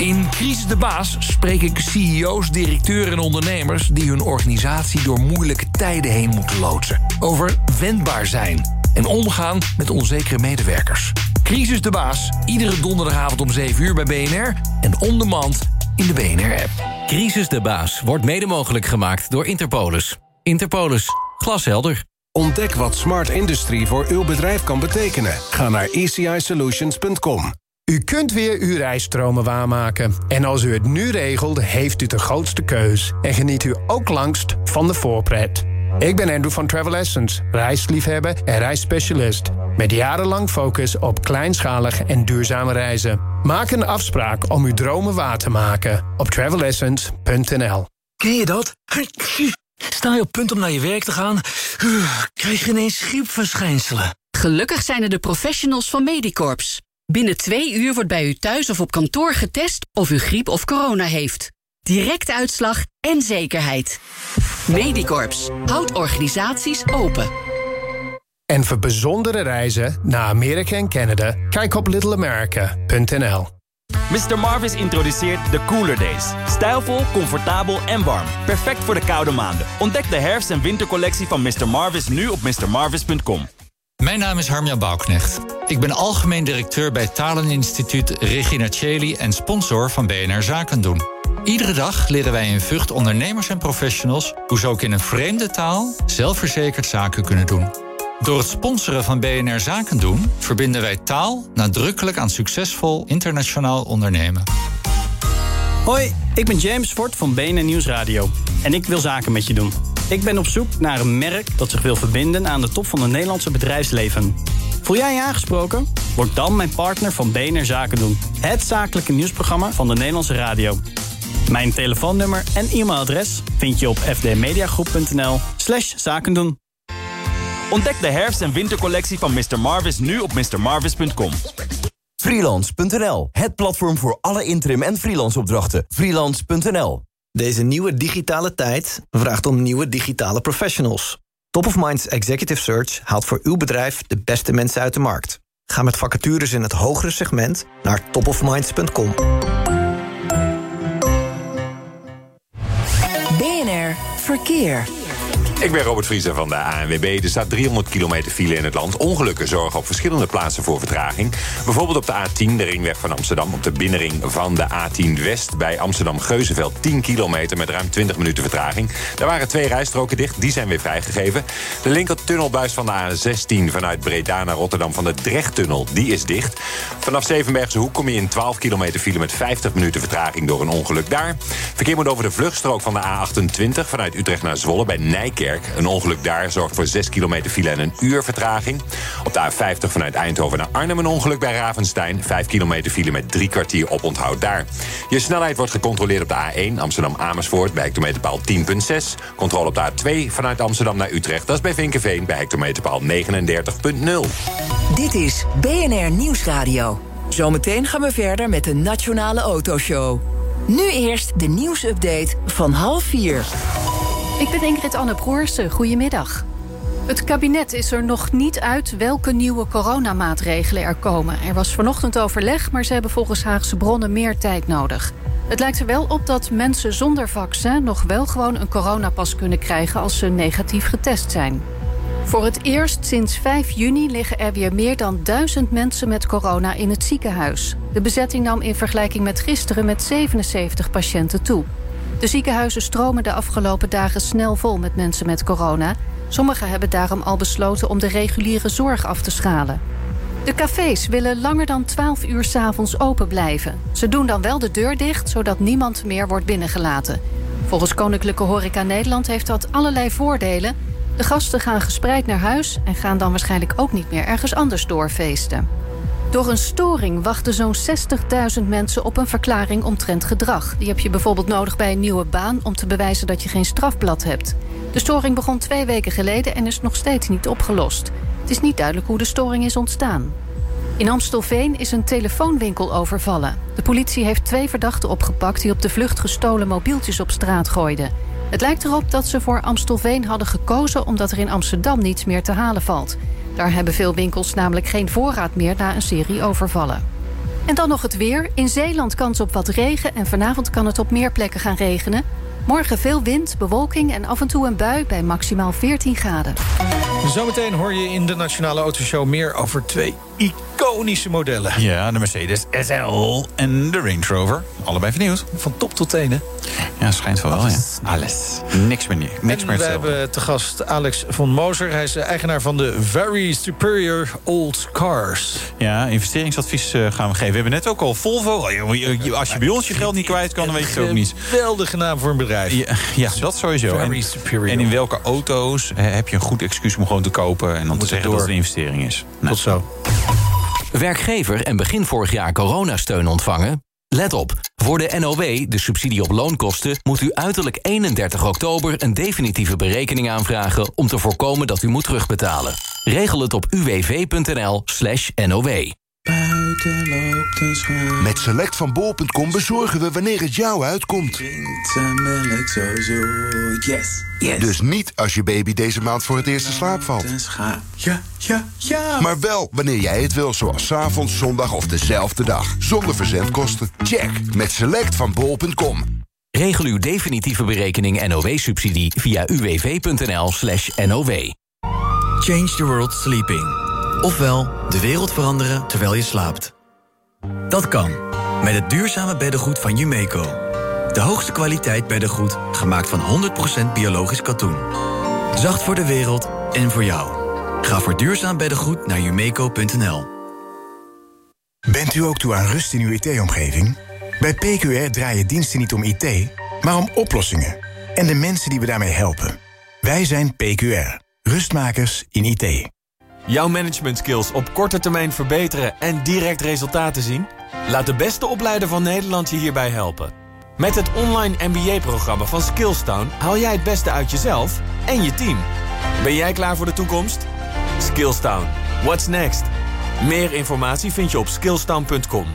In Crisis de Baas spreek ik CEO's, directeuren en ondernemers... die hun organisatie door moeilijke tijden heen moeten loodsen. Over wendbaar zijn en omgaan met onzekere medewerkers. Crisis de Baas, iedere donderdagavond om 7 uur bij BNR... en on demand in de BNR-app. Crisis de Baas wordt mede mogelijk gemaakt door Interpolis. Interpolis, glashelder. Ontdek wat smart industry voor uw bedrijf kan betekenen. Ga naar ecisolutions.com. U kunt weer uw reisstromen waarmaken. En als u het nu regelt, heeft u de grootste keus. En geniet u ook langst van de voorpret. Ik ben Andrew van Travel Essence, reisliefhebber en reisspecialist. Met jarenlang focus op kleinschalig en duurzame reizen. Maak een afspraak om uw dromen waar te maken op travelessence.nl. Ken je dat? Sta je op punt om naar je werk te gaan, krijg je ineens griepverschijnselen. Gelukkig zijn er de professionals van Medicorps. Binnen twee uur wordt bij u thuis of op kantoor getest of u griep of corona heeft. Direct uitslag en zekerheid. Medicorps houdt organisaties open. En voor bijzondere reizen naar Amerika en Canada... kijk op littleamerica.nl. Mr. Marvis introduceert de Cooler Days. Stijlvol, comfortabel en warm. Perfect voor de koude maanden. Ontdek de herfst- en wintercollectie van Mr. Marvis nu op mrmarvis.com. Mijn naam is Harmjan Bouwknecht. Ik ben algemeen directeur bij Taleninstituut Regina Cheli... en sponsor van BNR Zaken doen. Iedere dag leren wij in Vught ondernemers en professionals... hoe ze ook in een vreemde taal zelfverzekerd zaken kunnen doen. Door het sponsoren van BNR Zaken doen... verbinden wij taal nadrukkelijk aan succesvol internationaal ondernemen. Hoi, ik ben James Fort van BNR Nieuwsradio. En ik wil zaken met je doen. Ik ben op zoek naar een merk dat zich wil verbinden aan de top van het Nederlandse bedrijfsleven. Voel jij je aangesproken? Word dan mijn partner van BNR Zaken doen. Het zakelijke nieuwsprogramma van de Nederlandse radio. Mijn telefoonnummer en e-mailadres vind je op fdmediagroep.nl slash zaken doen. Ontdek de herfst- en wintercollectie van Mr. Marvis nu op mrmarvis.com. Freelance.nl, het platform voor alle interim en freelance opdrachten. Freelance.nl. Deze nieuwe digitale tijd vraagt om nieuwe digitale professionals. Top of Minds Executive Search haalt voor uw bedrijf de beste mensen uit de markt. Ga met vacatures in het hogere segment naar topofminds.com. BNR Verkeer. Ik ben Robert Vriezer van de ANWB. Er staat 300 kilometer file in het land. Ongelukken zorgen op verschillende plaatsen voor vertraging. Bijvoorbeeld op de A10, de ringweg van Amsterdam... op de binnenring van de A10 West bij Amsterdam-Geuzenveld. 10 kilometer met ruim 20 minuten vertraging. Daar waren twee rijstroken dicht, die zijn weer vrijgegeven. De linkertunnelbuis van de A16 vanuit Breda naar Rotterdam... van de Drechttunnel, die is dicht. Vanaf Zevenbergse Hoek kom je in 12 kilometer file... met 50 minuten vertraging door een ongeluk daar. Verkeer moet over de vluchtstrook van de A28... vanuit Utrecht naar Zwolle bij Nijkerk een ongeluk daar zorgt voor 6 kilometer file en een uur vertraging. Op de A50 vanuit Eindhoven naar Arnhem een ongeluk bij Ravenstein. 5 kilometer file met drie kwartier op onthoud daar. Je snelheid wordt gecontroleerd op de A1 Amsterdam-Amersfoort bij hectometerpaal 10.6. Controle op de A2 vanuit Amsterdam naar Utrecht. Dat is bij Vinkenveen bij hectometerpaal 39.0. Dit is BNR Nieuwsradio. Zometeen gaan we verder met de Nationale Autoshow. Nu eerst de nieuwsupdate van half vier. Ik ben Ingrid Anne Broersen. Goedemiddag. Het kabinet is er nog niet uit welke nieuwe coronamaatregelen er komen. Er was vanochtend overleg, maar ze hebben volgens Haagse bronnen meer tijd nodig. Het lijkt er wel op dat mensen zonder vaccin nog wel gewoon een coronapas kunnen krijgen als ze negatief getest zijn. Voor het eerst sinds 5 juni liggen er weer meer dan 1000 mensen met corona in het ziekenhuis. De bezetting nam in vergelijking met gisteren met 77 patiënten toe. De ziekenhuizen stromen de afgelopen dagen snel vol met mensen met corona. Sommigen hebben daarom al besloten om de reguliere zorg af te schalen. De cafés willen langer dan 12 uur s'avonds open blijven. Ze doen dan wel de deur dicht, zodat niemand meer wordt binnengelaten. Volgens Koninklijke Horeca Nederland heeft dat allerlei voordelen. De gasten gaan gespreid naar huis en gaan dan waarschijnlijk ook niet meer ergens anders doorfeesten. Door een storing wachten zo'n 60.000 mensen op een verklaring omtrent gedrag. Die heb je bijvoorbeeld nodig bij een nieuwe baan om te bewijzen dat je geen strafblad hebt. De storing begon twee weken geleden en is nog steeds niet opgelost. Het is niet duidelijk hoe de storing is ontstaan. In Amstelveen is een telefoonwinkel overvallen. De politie heeft twee verdachten opgepakt die op de vlucht gestolen mobieltjes op straat gooiden. Het lijkt erop dat ze voor Amstelveen hadden gekozen omdat er in Amsterdam niets meer te halen valt. Daar hebben veel winkels namelijk geen voorraad meer na een serie overvallen. En dan nog het weer. In Zeeland kans op wat regen en vanavond kan het op meer plekken gaan regenen. Morgen veel wind, bewolking en af en toe een bui bij maximaal 14 graden. Zometeen hoor je in de Nationale Autoshow meer over twee iconische modellen. Ja, de Mercedes SL en de Range Rover. Allebei vernieuwd. Van top tot teen, hè? Ja, schijnt wel wel, ja. Alles. Niks meer, niks en meer we hebben te gast Alex von Moser. Hij is de eigenaar van de Very Superior Old Cars. Ja, investeringsadvies eh, gaan we geven. We hebben net ook al Volvo. Oh, Als je bij ons je geld niet kwijt kan, dan weet je het ook niet. Geweldige naam voor een bedrijf. Ja, ja dat sowieso. Very En, superior. en in welke auto's heb je een goed excuus om gewoon te kopen... en dan te zeggen door. dat het een investering is. Nou. Tot zo. Werkgever en begin vorig jaar coronasteun ontvangen? Let op, Voor de NOW, de subsidie op loonkosten, moet u uiterlijk 31 oktober een definitieve berekening aanvragen om te voorkomen dat u moet terugbetalen. Regel het op uwv.nl/nov. Loopt. Met Select van Bol.com bezorgen we wanneer het jou uitkomt. melk zo zo. Yes, yes. Dus niet als je baby deze maand voor het eerst in slaap valt. Ja, ja, ja. Maar wel wanneer jij het wil, zoals 's avonds, zondag of dezelfde dag. Zonder verzendkosten. Check met Select van Bol.com. Regel uw definitieve berekening NOW-subsidie via uwv.nl/nov. Change the world sleeping. Ofwel, de wereld veranderen terwijl je slaapt. Dat kan, met het duurzame beddengoed van Jumeco. De hoogste kwaliteit beddengoed, gemaakt van 100% biologisch katoen. Zacht voor de wereld en voor jou. Ga voor duurzaam beddengoed naar jumeco.nl. Bent u ook toe aan rust in uw IT-omgeving? Bij PQR draaien diensten niet om IT, maar om oplossingen. En de mensen die we daarmee helpen. Wij zijn PQR. Rustmakers in IT. Jouw management skills op korte termijn verbeteren en direct resultaten zien? Laat de beste opleider van Nederland je hierbij helpen. Met het online MBA-programma van Skillstown haal jij het beste uit jezelf en je team. Ben jij klaar voor de toekomst? Skillstown. What's next? Meer informatie vind je op skillstown.com.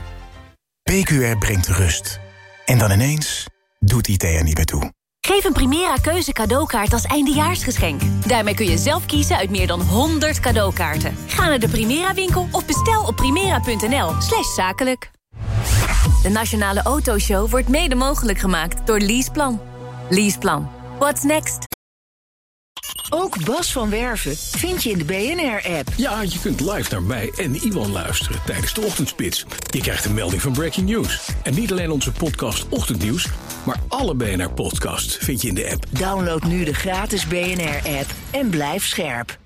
PQR brengt rust. En dan ineens doet IT er niet meer toe. Geef een Primera keuze cadeaukaart als eindejaarsgeschenk. Daarmee kun je zelf kiezen uit meer dan 100 cadeaukaarten. Ga naar de Primera winkel of bestel op primera.nl slash zakelijk. De Nationale Autoshow wordt mede mogelijk gemaakt door Leaseplan. Leaseplan. What's next? Ook Bas van Werven vind je in de BNR-app. Ja, je kunt live naar mij en Iwan luisteren tijdens de ochtendspits. Je krijgt een melding van Breaking News. En niet alleen onze podcast Ochtendnieuws, maar alle BNR-podcasts vind je in de app. Download nu de gratis BNR-app en blijf scherp.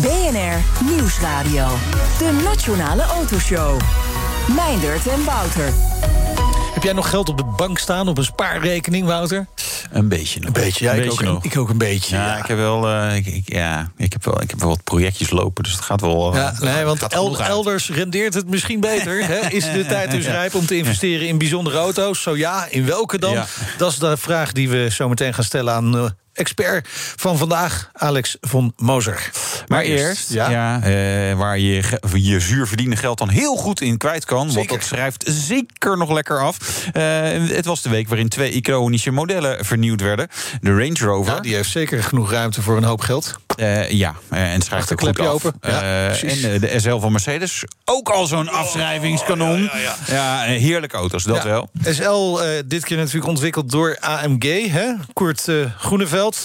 BNR Nieuwsradio. De Nationale Autoshow. Meindert en Wouter. Heb jij nog geld op de bank staan, op een spaarrekening, Wouter? Een beetje nog. Een beetje, ja, Een ik, ook, nog. ik ook een beetje. Ja, Ja, ik heb wel, eh, ik, ik- ja, ik heb wel, ik heb wel wat projectjes lopen, dus het gaat wel. eh, Ja, nee, want el- elders rendeert het misschien beter. Hè? Is de tijd dus rijp om te investeren in bijzondere auto's? Zo ja, in welke dan? Dat is de vraag die we zo meteen gaan stellen aan eh, expert van vandaag, Alex von Moser. Maar eerst, ja. eh, waar je je zuur verdiende geld dan heel goed in kwijt kan. Want dat schrijft zeker nog lekker af. Eh, het was de week waarin twee iconische modellen vernieuwd werden. De Range Rover. Ja, die heeft zeker genoeg ruimte voor een hoop geld. Eh, ja, en schrijft ook goed Achterklepje af. open. Ja, en de SL van Mercedes, ook al zo'n afschrijvingskanon. Ja, heerlijke auto's, dat wel. SL, dit keer natuurlijk ontwikkeld door AMG. Hè? Koert eh,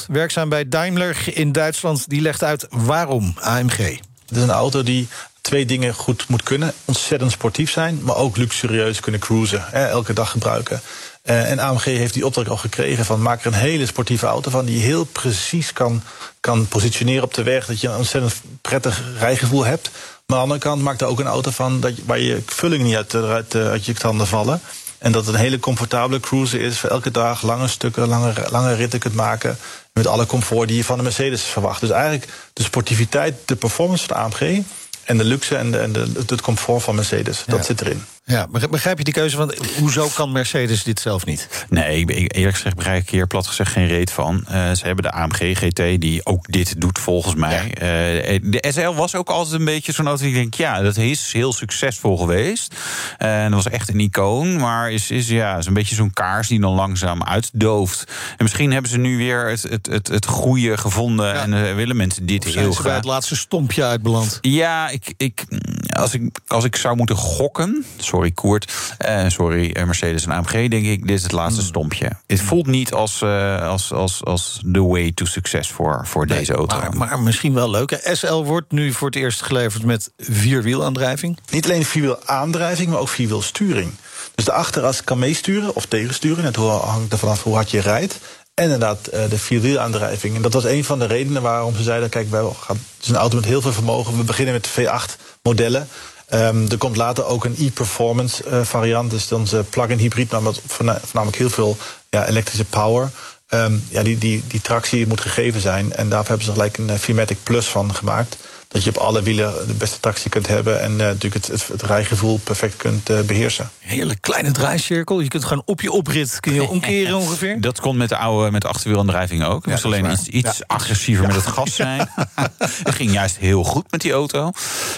Werkzaam bij Daimler in Duitsland... die legt uit waarom AMG. Het is een auto die twee dingen goed moet kunnen. Ontzettend sportief zijn, maar ook luxurieus kunnen cruisen. Hè, elke dag gebruiken. Eh, en AMG heeft die opdracht al gekregen van maak er een hele sportieve auto van... die heel precies kan, kan positioneren op de weg. Dat je een ontzettend prettig rijgevoel hebt. Maar aan de andere kant maak er ook een auto van... Dat waar je vulling niet uit, uit, uit je tanden vallen. En dat het een hele comfortabele cruiser is... voor elke dag lange stukken, lange, lange ritten kunt maken... met alle comfort die je van de Mercedes verwacht. Dus eigenlijk de sportiviteit, de performance van de AMG... en de luxe en, de, en de, het comfort van Mercedes, dat zit erin. Ja, begrijp- begrijp je die keuze van... hoezo kan Mercedes dit zelf niet? Nee, eerlijk gezegd begrijp ik hier plat gezegd geen reet van. Eh, ze hebben de AMG GT die ook dit doet volgens mij. Eh, de SL was ook altijd een beetje zo'n auto die ik denk... ja, dat is heel succesvol geweest. Eh, en dat was echt een icoon. Maar is, is, ja, is een beetje zo'n kaars die dan langzaam uitdooft. En misschien hebben ze nu weer het, het, het, het goede gevonden... en willen mensen dit heel ze bij graag. het laatste stompje uitbeland? Ja, ik, ik, als, ik, als ik zou moeten gokken... Sorry, Koert. eh, sorry, eh, Mercedes en AMG, denk ik... dit is het Hmm. laatste stompje. Het voelt niet als, eh, als, als, als the way to success voor, voor deze auto. Maar, maar misschien wel leuk. hè? SL wordt nu voor het eerst geleverd met vierwielaandrijving. Niet alleen vierwiel aandrijving, maar ook vierwielsturing. Dus de achteras kan meesturen of tegensturen. Het hangt er vanaf hoe hard je rijdt. En inderdaad eh, de vierwielaandrijving. En dat was een van de redenen waarom ze zeiden... kijk, wij gaan, het is een auto met heel veel vermogen. We beginnen met V8-modellen. Ehm, er komt later ook een e-performance eh, variant. Dus onze plug-in hybrid, maar met voorna- voornamelijk heel veel ja, elektrische power. Ehm, ja, die, die, die tractie moet gegeven zijn. En daarvoor hebben ze gelijk een eh, Vmatic Plus van gemaakt. Dat je op alle wielen de beste tractie kunt hebben en eh, natuurlijk het, het, het rijgevoel perfect kunt eh, beheersen. Hele kleine draaicirkel. Je kunt gewoon op je oprit kun je omkeren ongeveer. Dat kon met de oude met de achterwielaandrijving ook. Het moest alleen iets, iets Ja. agressiever met het gas zijn. Het ging juist heel goed met die auto.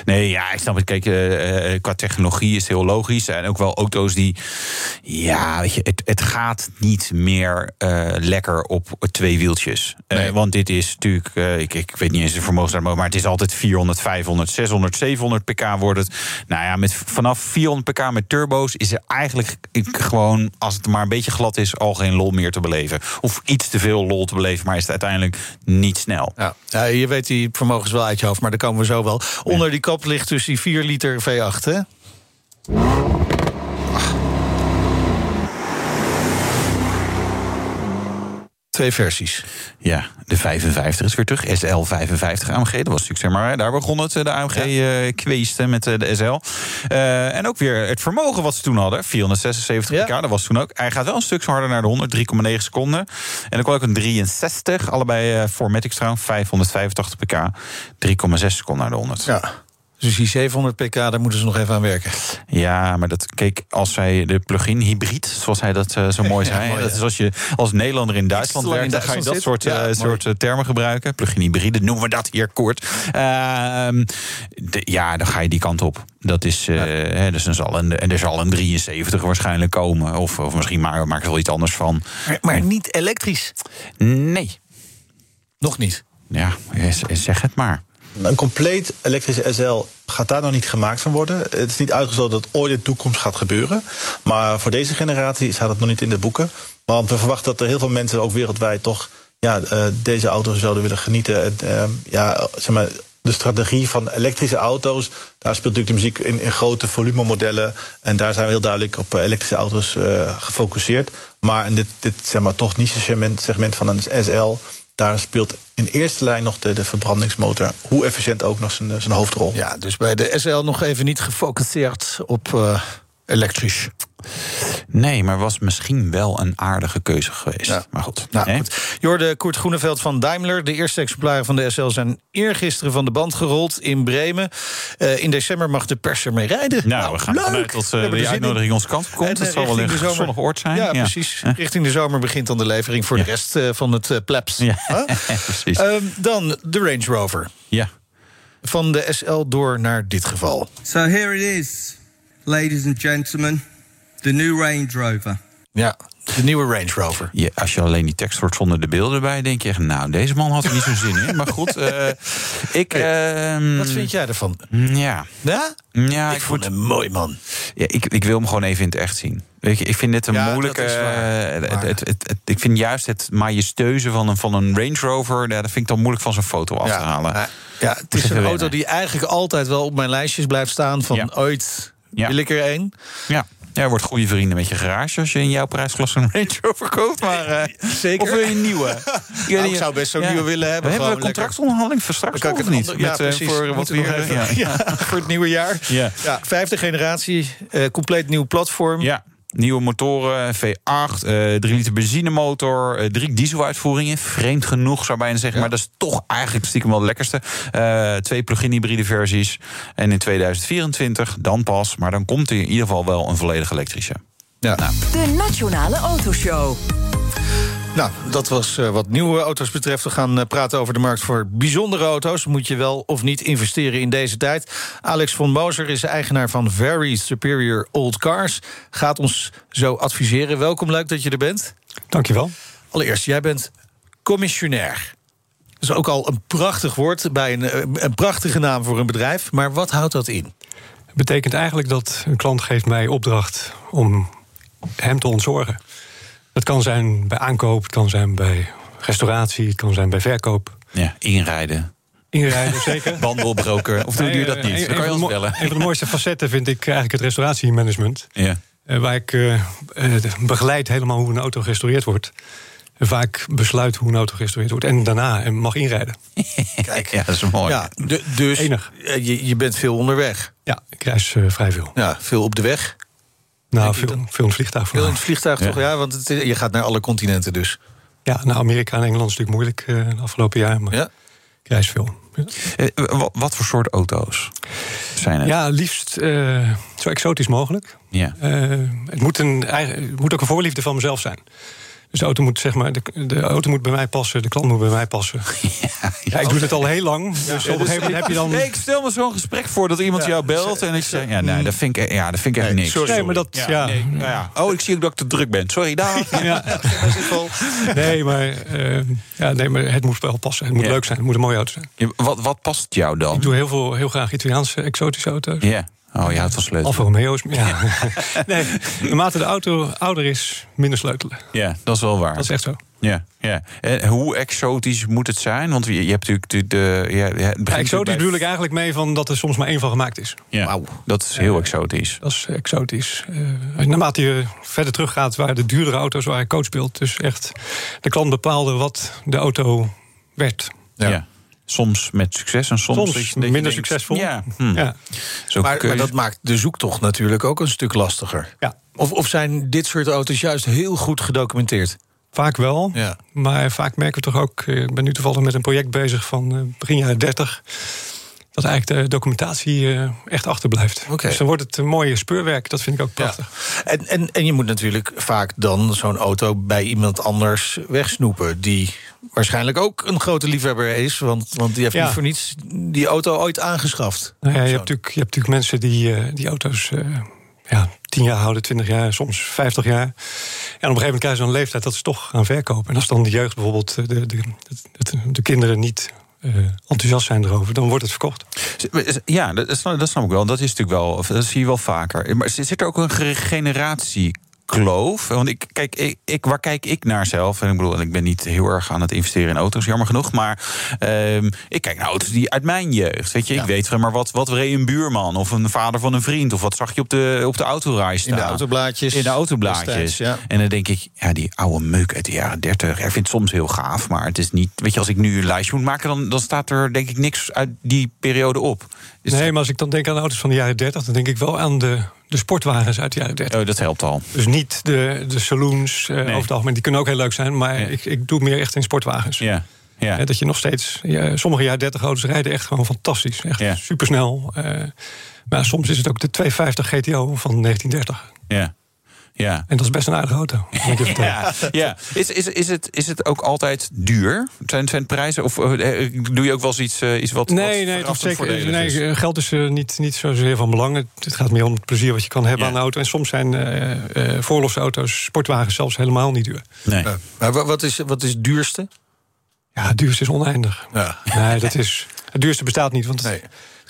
Nee, ja, ik snap het. Kijk, eh, qua technologie is het heel logisch. Er zijn ook wel auto's die... Ja, weet je, het, het gaat niet meer eh, lekker op twee wieltjes. Eh, want dit is natuurlijk... eh, ik, ik weet niet eens de vermogen, maar het is altijd 400, 500, 600, 700 pk wordt het. Nou ja, met vanaf 400 pk met turbo's is er eigenlijk gewoon... als het maar een beetje glad is, al geen lol meer te beleven. Of iets te veel lol te beleven, maar is het uiteindelijk niet snel. Ja. ja, je weet die vermogens wel uit je hoofd, maar daar komen we zo wel. Onder die kap ligt dus die 4 liter V8, hè? Twee versies. Ja, de 55 is weer terug. SL 55 AMG. Dat was natuurlijk zeg maar, daar begon het, eh, de AMG eh kweesten met eh, de SL. En ook weer het vermogen wat ze toen hadden. 476 pk, dat was toen ook. Hij gaat wel een stuk harder naar de 100, 3,9 seconden. En dan kwam ook een 63, allebei eh Formatics trouwens, 585 pk. 3,6 seconden naar de 100. Ja. Dus die 700 pk, daar moeten ze nog even aan werken. Ja, maar dat, kijk, als zij de plug-in hybride, zoals hij dat eh, zo mooi Ja, zei. mooi, dat ja. is als je als Nederlander in Duitsland in werkt, dan ga je dat soort, eh, Ja, soort eh, termen gebruiken. Plug-in hybride noemen we dat hier kort. Ehm, de- ja, dan ga je die kant op. Dat is, hè, dus er zal een, en er zal een 73 waarschijnlijk komen. Of, of misschien maar, maak er wel iets anders van. Maar, maar niet elektrisch? Nee. Nog niet? Ja, zeg het maar. Een compleet elektrische SL gaat daar nog niet gemaakt van worden. Het is niet uitgesloten dat ooit in de toekomst gaat gebeuren. Maar voor deze generatie staat het nog niet in de boeken. Want we verwachten dat er heel veel mensen ook wereldwijd toch ja, eh, deze auto's zouden willen genieten. En, eh, ja, zeg maar, de strategie van elektrische auto's, daar speelt natuurlijk de muziek in, grote volumemodellen. En daar zijn we heel duidelijk op elektrische auto's eh, gefocust. Maar in dit, dit zeg maar, toch niche segment, segment van een SL, daar speelt in eerste lijn nog de, de verbrandingsmotor, hoe efficiënt ook nog zijn, zijn hoofdrol. Ja, dus bij de SL nog even niet gefocust op eh, elektrisch. Nee, maar was misschien wel een aardige keuze geweest. Maar goed. Nou, goed. Je hoorde Koert Groeneveld van Daimler. De eerste exemplaren van de SL zijn eergisteren van de band gerold in Bremen. Eh, in december mag de pers ermee rijden. Nou, we gaan vanuit dat We eh, uitnodiging onze kant op komt. En, Het eh, zal wel een de zonnig oord zijn. Ja, precies. Richting de zomer begint dan de levering voor de rest eh, van het eh, plebs. Huh? precies. Ehm, dan de Range Rover. Ja. Van de SL door naar dit geval. So here it is, ladies and gentlemen, the new Range Rover. Ja, de nieuwe Range Rover. Je, als je alleen die tekst hoort zonder de beelden erbij, denk je echt, nou, deze man had er niet zo'n zin in. Maar goed, eh, ik. ehm, Wat vind jij ervan? Ja. Ja? Ja, Ik vond hem een mooi man. Ja, ik, ik wil hem gewoon even in het echt zien. Weet je, ik vind dit een Ja, moeilijke. dat is waar. eh, het, het, het, het- ik vind juist het majesteuze van een, van een Range Rover. ja, dat vind ik dan moeilijk van zijn foto af te halen. Ja, ja, het is een auto die eigenlijk altijd wel op mijn lijstjes blijft staan. Van ooit wil ik er een. Ja. Ja, wordt goede vrienden met je garage als je in jouw prijsklasse een Range Rover koopt. Maar, eh, Zeker. Of wil je een nieuwe? Nou, ik zou best zo'n nieuwe willen hebben. We hebben een contractonderhandeling voor straks kan ik het niet? ander- ja, Met, eh, precies. Voor wat even- ja. ja, voor het nieuwe jaar. Ja. Ja, vijfde generatie, eh, compleet nieuw platform. Ja, nieuwe motoren, V8, eh 3 liter benzinemotor, eh, drie dieseluitvoeringen. Vreemd genoeg, zou bijna zeggen. Maar dat is toch eigenlijk stiekem wel het lekkerste. Eh, twee plug-in hybride versies. En in 2024 dan pas, maar dan komt er in ieder geval wel een volledig elektrische. Ja. De Nationale Autoshow. Nou, dat was eh, wat nieuwe auto's betreft. We gaan eh, praten over de markt voor bijzondere auto's. Moet je wel of niet investeren in deze tijd? Alex von Moser is eigenaar van Very Superior Old Cars. Gaat ons zo adviseren. Welkom, leuk dat je er bent. Dankjewel. Allereerst, jij bent commissionair. Dat is ook al een prachtig woord, bij een, eh, een prachtige naam voor een bedrijf. Maar wat houdt dat in? Het betekent eigenlijk dat een klant geeft mij opdracht om hem te ontzorgen. Dat kan zijn bij aankoop, het kan zijn bij restauratie, het kan zijn bij verkoop. Ja, inrijden. Inrijden, zeker. Banden opbroken. Of doe je dat niet? Dan kan je een ons van de mo- bellen. Een van de mooiste facetten vind ik eigenlijk het restauratiemanagement. Ja. Eh, waar ik eh, eh, begeleid helemaal hoe een auto gerestaureerd wordt. Vaak besluit hoe een auto gerestaureerd wordt. En daarna mag inrijden. Kijk, ja, dat is mooi. Ja, dus Enig. je, je bent veel onderweg. Ja, ik reis vrij veel. Ja, veel op de weg. Nou, veel, veel in het vliegtuig. Veel in het vliegtuig toch? Ja, want het, je gaat naar alle continenten dus. Ja, naar Amerika en Engeland is natuurlijk moeilijk eh, de afgelopen jaar. Maar Ja. reis veel. Eh, wat, wat voor soort auto's zijn het? Ja, liefst eh, zo exotisch mogelijk. Ja. Eh, het, moet een, eigen- het moet ook een voorliefde van mezelf zijn. Dus de auto moet, zeg maar, de, de auto moet bij mij passen, de klant moet bij mij passen. Ja, ik doe het al heel lang. Dus op een gegeven moment heb je dan. Nee, ik stel me zo'n gesprek voor dat iemand jou belt en ik zeg... Ja, nee, dat vind ik, ja, dat vind ik echt Nee, niks. sorry, Nee, maar dat- ja. nee, nou ja. Oh, ik zie ook dat ik te druk ben. Sorry. Ja. Nee, maar, eh, ja, nee, maar het moet wel passen. Het moet leuk zijn. Het moet een mooie auto zijn. Wat, wat past jou dan? Ik doe heel, veel, heel graag Italiaanse exotische auto's. Ja. Oh, je houdt van sleutelen. Alfa Romeo's. Ja. nee, naarmate de auto ouder is, minder sleutelen. Ja, dat is wel waar. Dat is echt zo. Ja, ja. En hoe exotisch moet het zijn? Want je, je hebt natuurlijk de... de ja, het Ja, exotisch bij- bedoel ik eigenlijk mee van dat er soms maar één van gemaakt is. Ja, dat is heel exotisch. Dat is exotisch. Eh, naarmate je verder teruggaat waar de duurdere auto's waren coachbeeld. Dus echt, de klant bepaalde wat de auto werd. Ja. Soms met succes en soms, Soms minder denkt, succesvol. Ja. hm. Ja. Zo maar, kun je- maar dat maakt de zoektocht natuurlijk ook een stuk lastiger. Ja. Of, of zijn dit soort auto's juist heel goed gedocumenteerd? Vaak wel. Ja. Maar vaak merken we toch ook. eh, Ik ben nu toevallig met een project bezig van eh, begin jaren 30. Dat eigenlijk de documentatie eh, echt achterblijft. Dus dan wordt het een mooie speurwerk. Dat vind ik ook prachtig. En, en, en je moet natuurlijk vaak dan zo'n auto bij iemand anders wegsnoepen. Die waarschijnlijk ook een grote liefhebber is. Want, want die heeft Ja. niet voor niets die auto ooit aangeschaft. Nou ja, je, hebt natuurlijk, je hebt natuurlijk mensen die eh, die auto's eh, ja, 10 jaar houden, 20 jaar, soms 50 jaar. En op een gegeven moment krijgen ze een leeftijd dat ze toch gaan verkopen. En als dan de jeugd bijvoorbeeld, de, de, de, de kinderen niet eh, enthousiast zijn erover, dan wordt het verkocht. Ja, dat, dat snap ik wel. Dat is natuurlijk wel, dat zie je wel vaker. Maar zit er ook een generatiekloof? Want ik, kijk, ik, ik, waar kijk ik naar zelf? En ik bedoel, ik ben niet heel erg aan het investeren in auto's, jammer genoeg. Maar ehm, ik kijk naar auto's die uit mijn jeugd. Weet je, ik weet zeg maar wat, wat reed een buurman of een vader van een vriend. Of wat zag je op de, op de autorij staan. In de autoblaadjes. In de autoblaadjes. destijds, ja. En dan denk ik, ja, die oude meuk uit de jaren 30. Ik vind het soms heel gaaf, maar het is niet. Weet je, als ik nu een lijstje moet maken, dan, dan staat er denk ik niks uit die periode op. Is nee, maar als ik dan denk aan de auto's van de jaren 30, dan denk ik wel aan de, de sportwagens uit de jaren 30. Oh, dat helpt al. Dus niet de, de saloons eh, over het algemeen. Die kunnen ook heel leuk zijn, maar ik, ik doe meer echt in sportwagens. Ja. Ja. Dat je nog steeds. Ja, sommige jaar 30 auto's rijden echt gewoon fantastisch. Echt supersnel. eh, maar soms is het ook de 250 GTO van 1930. Ja. Ja. En dat is best een aardige auto. moet ik je vertellen. Ja, ja. Is, is, is, het, is het ook altijd duur? Zijn, zijn prijzen? Of eh, doe je ook wel eens iets, eh, iets wat. Nee, wat nee, zeker, nee eh, geld is eh, niet, niet zozeer van belang. Het, gaat meer om het plezier wat je kan hebben Ja. aan de auto. En soms zijn eh eh, voorlogsauto's, sportwagens zelfs helemaal niet duur. Nee. Maar wa- wat is, wat is het duurste? Ja, het duurste is oneindig. Ja. Nee, dat is, het duurste bestaat niet. Want het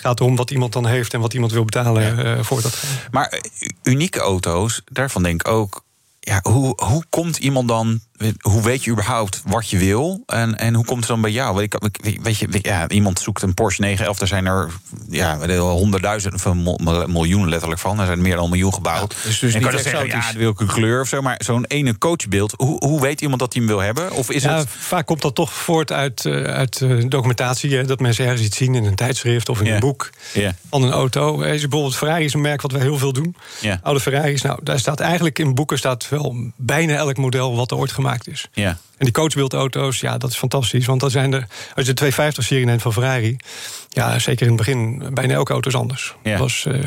gaat erom wat iemand dan heeft en wat iemand wil betalen eh, voor dat. Maar unieke auto's, daarvan denk ik ook. Ja, hoe, hoe komt iemand dan. Hoe weet je überhaupt wat je wil? En, en hoe komt het dan bij jou? Ik- weet je, ja, iemand zoekt een Porsche 911, daar zijn er ja, weet honderdduizend of mil- miljoen letterlijk van. Er zijn meer dan een miljoen gebouwd. dus dus en kan je zeggen, ja, wil ik een kleur of zo. Maar zo'n ene coachbeeld, hoe, hoe weet iemand dat hij hem wil hebben? Of is ja, het. Vaak komt dat toch voort uit, eh, uit eh, documentatie. dat mensen ergens iets zien in een tijdschrift of in een boek van een auto. Bijvoorbeeld Ferrari is een merk wat wij heel veel doen. Ja. Oude Ferraris, nou, daar staat eigenlijk in boeken staat wel bijna elk model wat er ooit gemaakt is. Ja. En die coachbeeldauto's, ja, dat is fantastisch. Want dan zijn er, als je de 250-serie neemt van Ferrari... ja, zeker in het begin, bijna elke auto is anders. Ja. Dat was, eh,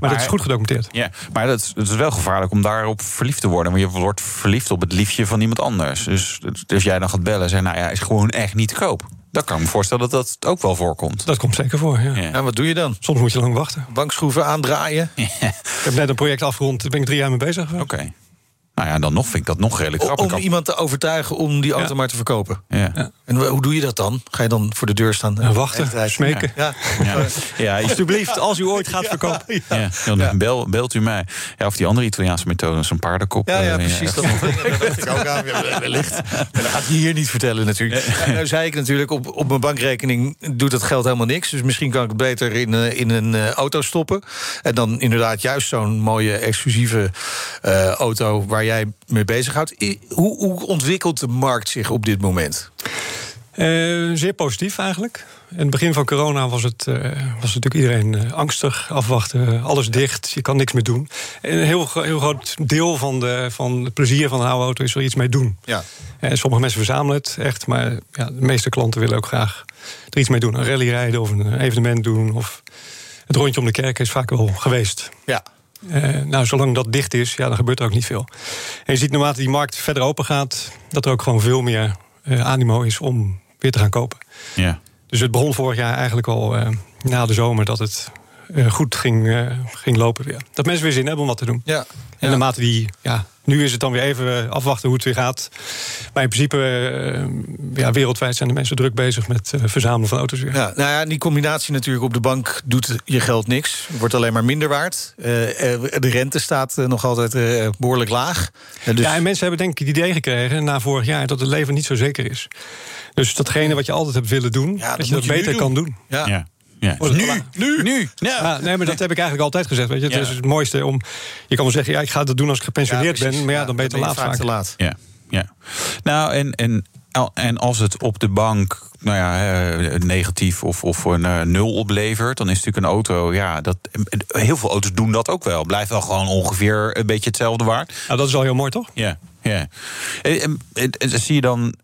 maar, dat is goed gedocumenteerd. Ja, maar dat is, het is wel gevaarlijk om daarop verliefd te worden. Want je wordt verliefd op het liefje van iemand anders. Dus, dus jij dan gaat bellen en zegt, nou ja, is gewoon echt niet te koop. Dan kan ik me voorstellen dat dat ook wel voorkomt. Dat komt zeker voor, ja. Ja. En wat doe je dan? Soms moet je lang wachten. Bankschroeven aandraaien? Ik heb net een project afgerond, daar ben ik drie jaar mee bezig. Oké. Nou ja, dan nog vind ik dat nog redelijk grappig. Om iemand te overtuigen om die auto maar te verkopen. Ja. En wa- hoe doe je dat dan? Ga je dan voor de deur staan? En wachten, smeken. Ja. Ja. Ja, je- Alsjeblieft, als u ooit gaat verkopen. Ja, dan Bel, belt u mij. Ja, of die andere Italiaanse methode, zo'n paardenkop. Ja, ja, eh, precies. Dat, dat dacht ik ook aan. Ja, wellicht. Maar dat gaat hij hier niet vertellen natuurlijk. En nou zei ik natuurlijk, op, op mijn bankrekening doet dat geld helemaal niks. Dus misschien kan ik het beter in, eh, in een eh, auto stoppen. En dan inderdaad juist zo'n mooie exclusieve eh, auto waar jij mee bezighoudt. Hoe, hoe ontwikkelt de markt zich op dit moment? Eh, zeer positief eigenlijk. In het begin van corona was, het, eh, was natuurlijk iedereen eh, angstig, afwachten, alles dicht, je kan niks meer doen. En een heel, heel groot deel van, de, van het plezier van een oude auto is er iets mee doen. Ja. En sommige mensen verzamelen het echt, maar ja, de meeste klanten willen ook graag er iets mee doen. Een rally rijden of een evenement doen. Of het rondje om de kerk is vaak wel geweest. Ja. Eh, nou, zolang dat dicht is, ja, dan gebeurt er ook niet veel. En je ziet naarmate die markt verder open gaat, dat er ook gewoon veel meer eh, animo is om weer te gaan kopen. Ja. Dus het begon vorig jaar eigenlijk al eh, na de zomer dat het goed ging, eh, ging lopen weer. Dat mensen weer zin hebben om wat te doen. Ja. En naarmate die, ja, nu is het dan weer even afwachten hoe het weer gaat. Maar in principe, eh, ja, wereldwijd zijn de mensen druk bezig met eh, verzamelen van auto's weer. Ja, nou ja, die combinatie natuurlijk op de bank doet je geld niks. Wordt alleen maar minder waard. Eh, eh, de rente staat eh, nog altijd eh, behoorlijk laag. Eh, dus... Ja, en mensen hebben denk ik het idee gekregen na vorig jaar dat het leven niet zo zeker is. Dus datgene wat je altijd hebt willen doen, dat, dat je dat beter doen. kan doen. Ja. Ja. Ja. Nu, nu, nu. Ja. nee, maar dat heb ik eigenlijk altijd gezegd. Weet je. Het is het mooiste om. Je kan wel zeggen, ja, ik ga dat doen als ik gepensioneerd ben. Maar ja, dan ben je te laat vaak. te laat. Ja, ja. Nou, en, en, en als het op de bank nou ja, eh, negatief of, of een eh, nul oplevert, dan is natuurlijk een auto, ja, dat, heel veel auto's doen dat ook wel. Blijft wel gewoon ongeveer een beetje hetzelfde waard. Nou, dat is al heel mooi, toch? Ja, ja. En, en, en- en zie je dan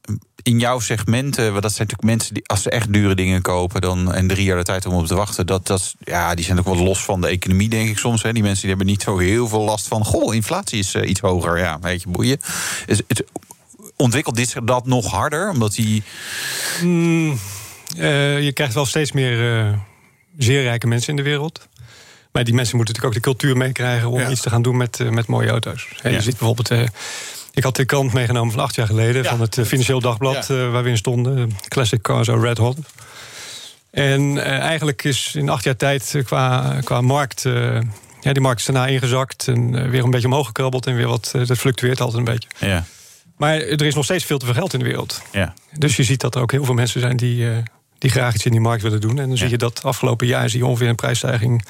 in jouw segmenten, want dat zijn natuurlijk mensen die, als ze echt dure dingen kopen, dan en drie jaar de tijd om op te wachten, dat, dat, ja, die zijn ook wel los van de economie, denk ik soms. Hè. Die mensen die hebben niet zo heel veel last van. Goh, inflatie is eh, iets hoger. Ja, weet je, boeien. Is, het, ontwikkelt dit zich dat nog harder? Omdat die. Mm, eh, je krijgt wel steeds meer eh, zeer rijke mensen in de wereld. Maar die mensen moeten natuurlijk ook de cultuur meekrijgen om Ja. iets te gaan doen met, eh, met mooie auto's. Ja. Je ziet bijvoorbeeld. Ik had de krant meegenomen van acht jaar geleden, Ja. van het eh, Financieel Dagblad, eh, waar we in stonden. Classic Cars are Red Hot. En eh, eigenlijk is in acht jaar tijd qua, qua markt. eh, ja, die markt is daarna ingezakt en weer een beetje omhoog gekrabbeld en weer wat. dat fluctueert altijd een beetje. Ja, Maar er is nog steeds veel te veel geld in de wereld. ja. Dus je ziet dat er ook heel veel mensen zijn die, eh, die graag iets in die markt willen doen. En dan zie je dat afgelopen jaar zie je ongeveer een prijsstijging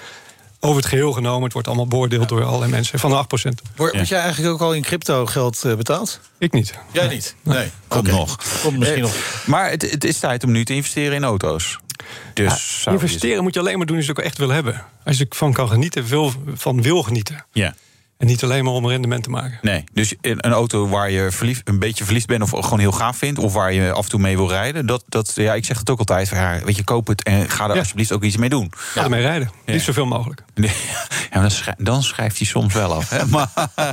over het geheel genomen. Het wordt allemaal beoordeeld door allerlei mensen van 8%. Word, word jij eigenlijk ook al in crypto geld eh, betaald? Ik niet. Jij niet? Nee. Komt Oké. nog. Komt misschien Eh, nog. Maar het, het is tijd om nu te investeren in auto's. Dus Ja, zou je- investeren moet je alleen maar doen als je het ook echt wil hebben. Als je van kan genieten, wil, van wil genieten. Ja. En niet alleen maar om rendement te maken. Nee, dus een een auto waar je verliefd, een beetje verliefd bent of gewoon heel gaaf vindt, of waar je af en toe mee wil rijden, dat, dat ja, ik zeg het ook altijd, van, ja, weet je, koop het en ga er Ja. alsjeblieft ook iets mee doen. Ga ermee rijden. Ja. Niet zoveel mogelijk. Ja, maar dan, schrijf, dan schrijft hij soms wel af. Hè? Maar,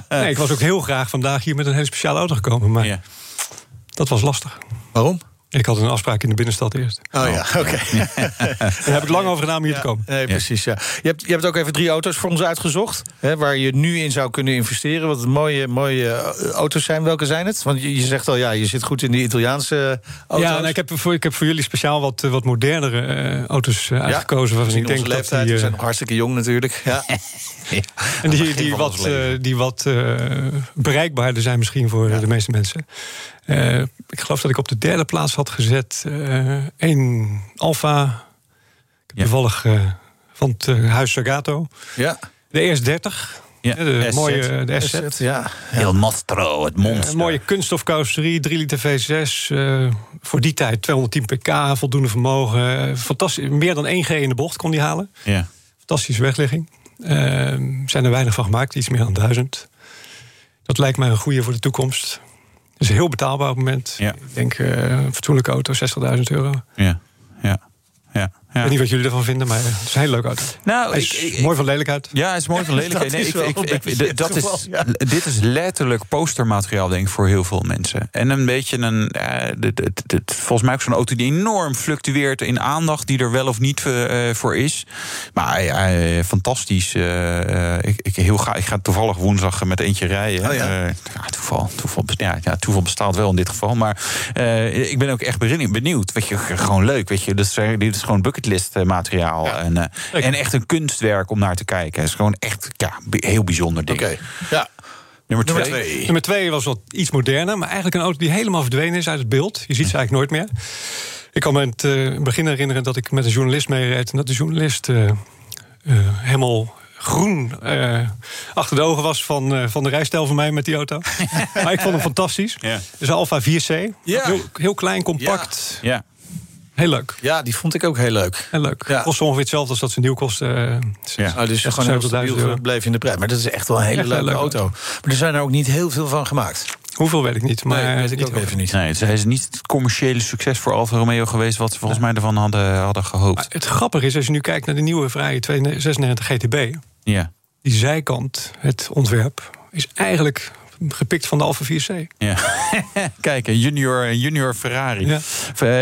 Nee, ik was ook heel graag vandaag hier met een hele speciale auto gekomen. Maar Ja. dat was lastig. Waarom? Ik had een afspraak in de binnenstad eerst. Oh ja, oké. Daar heb ik lang over gedaan om hier te komen. Nee, precies. Ja. Je, hebt, je hebt ook even drie auto's voor ons uitgezocht. Hè, waar je nu in zou kunnen investeren. Wat mooie, mooie eh, auto's zijn. Welke zijn het? Want je, je zegt al, ja, je zit goed in die Italiaanse auto's. Ja, nou, ik, heb voor, ik heb voor jullie speciaal wat, eh, wat modernere eh, auto's eh, uitgekozen. waarvan ik denk onze dat leeftijd. die, We eh, zijn nog hartstikke jong natuurlijk. Ja. en die, die wat, eh, die wat eh, bereikbaarder zijn misschien voor eh, de meeste mensen. Eh, ik geloof dat ik op de derde plaats had gezet eh één Alfa. Ik heb toevallig eh, van het huis Sagato. Ja. De ES30. Ja, de SZ. mooie de SZ. SZ, ja. Heel mostro, het monster. Een mooie kunststofcarrosserie, 3 liter V6. eh, voor die tijd 210 pk, voldoende vermogen. fantastisch, meer dan 1G in de bocht kon die halen. Ja. Fantastische wegligging. Zijn er weinig van gemaakt, iets meer dan 1000. Dat lijkt mij een goede voor de toekomst. Is heel betaalbaar op het moment. Ja. Ik denk eh, een fatsoenlijke auto, 60.000 euro. Ja, ja. Ik weet niet wat jullie ervan vinden, maar het is een hele leuke auto. Nou, Hij is ik- ik- mooi van lelijkheid. Ja, het is mooi van lelijkheid. Dat Nee, is ik, ik, dat is, ja. Dit is letterlijk postermateriaal, denk ik, voor heel veel mensen. En een beetje een. eh, dit- dit- dit- volgens mij ook zo'n auto die enorm fluctueert in aandacht, die er wel of niet eh, voor is. Maar fantastisch. eh, ik, ik, heel ga, ik ga toevallig woensdag met eentje rijden. Oh ja. Ja, toeval, toeval, ja, ja, toeval bestaat wel in dit geval. Maar ik ben ook echt benieuwd. Weet je, gewoon leuk. Weet je, dit is gewoon bucketlist materiaal. En, eh, en echt een kunstwerk om naar te kijken. Het is gewoon echt ja, heel bijzonder ding. Oké. Ja. Nummer twee. Nummer twee. Nummer twee was wat iets moderner, maar eigenlijk een auto die helemaal verdwenen is uit het beeld. Je ziet ze eigenlijk nooit meer. Ik kan me in het eh, begin herinneren dat ik met een journalist meereed en dat de journalist eh, eh, helemaal groen eh, achter de ogen was van, eh, van de rijstijl van mij met die auto. maar ik vond hem fantastisch. Ja. Dus Alfa 4C. Ja. Heel, heel klein, compact. Ja. Heel leuk. Ja, die vond ik ook heel leuk. Heel leuk. Ja. Kost ongeveer hetzelfde als dat ze nieuw kost. eh, Ja. Oh, dus gewoon heel 70.000 stabiel gebleven in de prijs. Maar dat is echt wel een hele leuke leuke auto. Maar er zijn er ook niet heel veel van gemaakt. Hoeveel weet ik niet. Maar nee, weet ik niet ook even niet. Nee, het is niet het commerciële succes voor Alfa Romeo geweest... wat ze volgens mij ervan hadden, hadden gehoopt. Het grappige is, als je nu kijkt naar de nieuwe Ferrari 296 GTB... Ja. die zijkant, het ontwerp, is eigenlijk gepikt van de Alfa 4C. Ja. Kijk, een junior, junior Ferrari. Ja.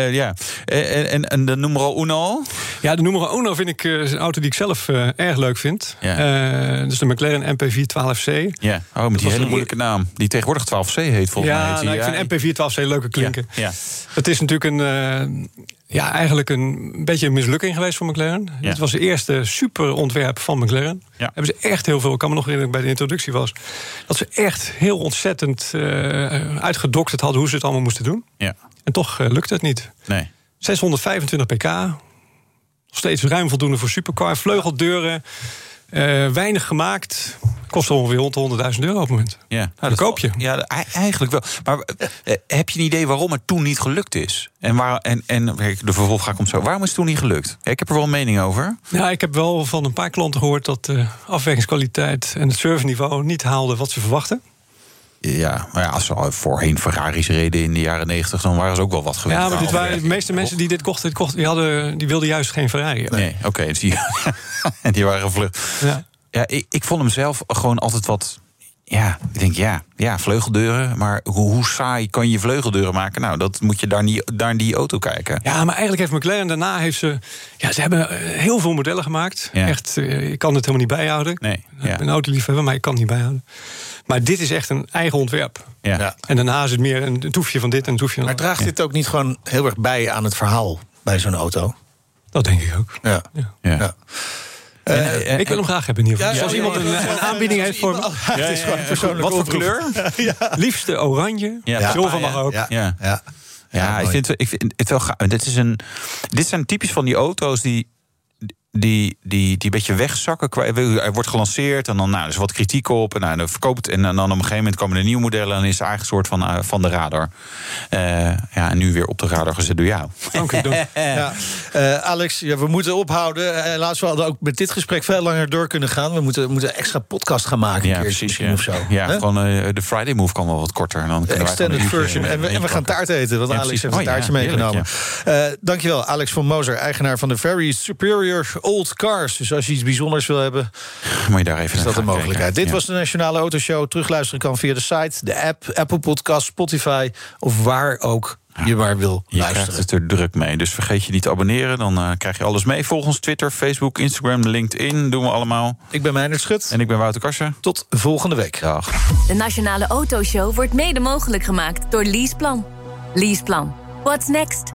Ja. En, en, en de numero uno? Ja, de nummer uno vind ik een auto die ik zelf erg leuk vind. Ja. Dus de McLaren MP412C. Ja, oh, met die was hele een- moeilijke naam. Die tegenwoordig 12C heet, volgens mij. ja, die. nou, ik Ja, vind MP412C leuke klinken. Ja. Het is natuurlijk een, ja, eigenlijk een beetje een mislukking geweest voor McLaren. Ja. Het was de eerste super ontwerp van McLaren. Ja. Hebben ze echt heel veel. Ik kan me nog herinneren bij de introductie was. Dat ze echt heel ontzettend eh uitgedokterd hadden hoe ze het allemaal moesten doen. Ja. En toch eh, lukte het niet. Nee. 625 pk. Nog steeds ruim voldoende voor supercar. Vleugeldeuren. Eh, weinig gemaakt. Kost ongeveer rond de 100.000 euro op het moment. Ja, Nou, dat koop je. Ja, e- eigenlijk wel. Maar eh, heb je een idee waarom het toen niet gelukt is? En, waar, en, en de vervolgvraag komt zo. Waarom is het toen niet gelukt? Ik heb er wel een mening over. Ja, ik heb wel van een paar klanten gehoord dat de afwerkingskwaliteit en het serviceniveau niet haalden wat ze verwachten. Ja, maar ja, als ze al voorheen Ferraris reden in de jaren 90, dan waren ze ook wel wat gewend. Ja, maar dit waren, de meeste mensen die dit kochten, dit kochten die, hadden, die wilden juist geen Ferrari. hebben. Nee, oké. dus die, en die waren gevlucht. Ja. Ja, ik, ik vond hem zelf gewoon altijd wat. Ja, ik denk ja, ja, vleugeldeuren. Maar hoe, hoe saai kan je vleugeldeuren maken? Nou, dat moet je daar, niet, daar in die auto kijken. Ja, maar eigenlijk heeft McLaren daarna heeft ze. Ja, ze hebben eh, heel veel modellen gemaakt. Ja. Echt, eh, ik kan het helemaal niet bijhouden. Nee, Ik ben ja. een autoliefhebber, maar ik kan het niet bijhouden. Maar dit is echt een eigen ontwerp. Ja. Ja. En daarna is het meer een, een toefje van dit en een toefje van Maar draagt dit ook niet gewoon heel erg bij aan het verhaal bij zo'n auto? Dat denk ik ook. Ja. Ja. Ja. Eh, ik wil hem graag hebben in ieder geval. Ja, Dus ja, als iemand ja, een, ja, een aanbieding heeft voor me. Ja, het is gewoon een persoonlijke Wat voor kleur? Liefste oranje. Ja. Zilver mag ook. Ja, Ja. ja. Ja, ik, vind, ik vind het wel gaaf. Dit, is een, dit zijn typisch van die auto's die, die, die, die een beetje wegzakken. Er wordt gelanceerd en dan nou, er is wat kritiek op. En nou, dan verkoopt. En dan op een gegeven moment komen er nieuwe modellen. En dan is het eigenlijk een soort van, eh, van de radar. Eh, ja, en nu weer op de radar gezet door jou. Oké, dan- Ja. Eh, Alex, ja, we moeten ophouden. Helaas, we hadden ook met dit gesprek veel langer door kunnen gaan. We moeten, moeten een extra podcast gaan maken. Ja, precies. Ja, of zo. ja gewoon de Friday Move kan wel wat korter. En dan De extended version. En we, en we gaan taart eten, want Ja, Alex heeft een Oh taartje meegenomen. heerlijk, Eh, dankjewel, Alex van Moser, eigenaar van de Very Superior Old Cars. Dus als je iets bijzonders wil hebben, Moet je daar even is naar dat een mogelijkheid. kijken. Dit Ja. was de Nationale Autoshow. Terugluisteren kan via de site, de app, Apple Podcast, Spotify... of waar ook je maar wil Je luisteren. krijgt het er druk mee. Dus vergeet je niet te abonneren. Dan eh, krijg je alles mee. Volg ons Twitter, Facebook, Instagram, LinkedIn. Doen we allemaal. Ik ben Meijnerd Schut. En ik ben Wouter Karsen. Tot volgende week. Dag. De Nationale Autoshow wordt mede mogelijk gemaakt door Leaseplan. Leaseplan. What's next?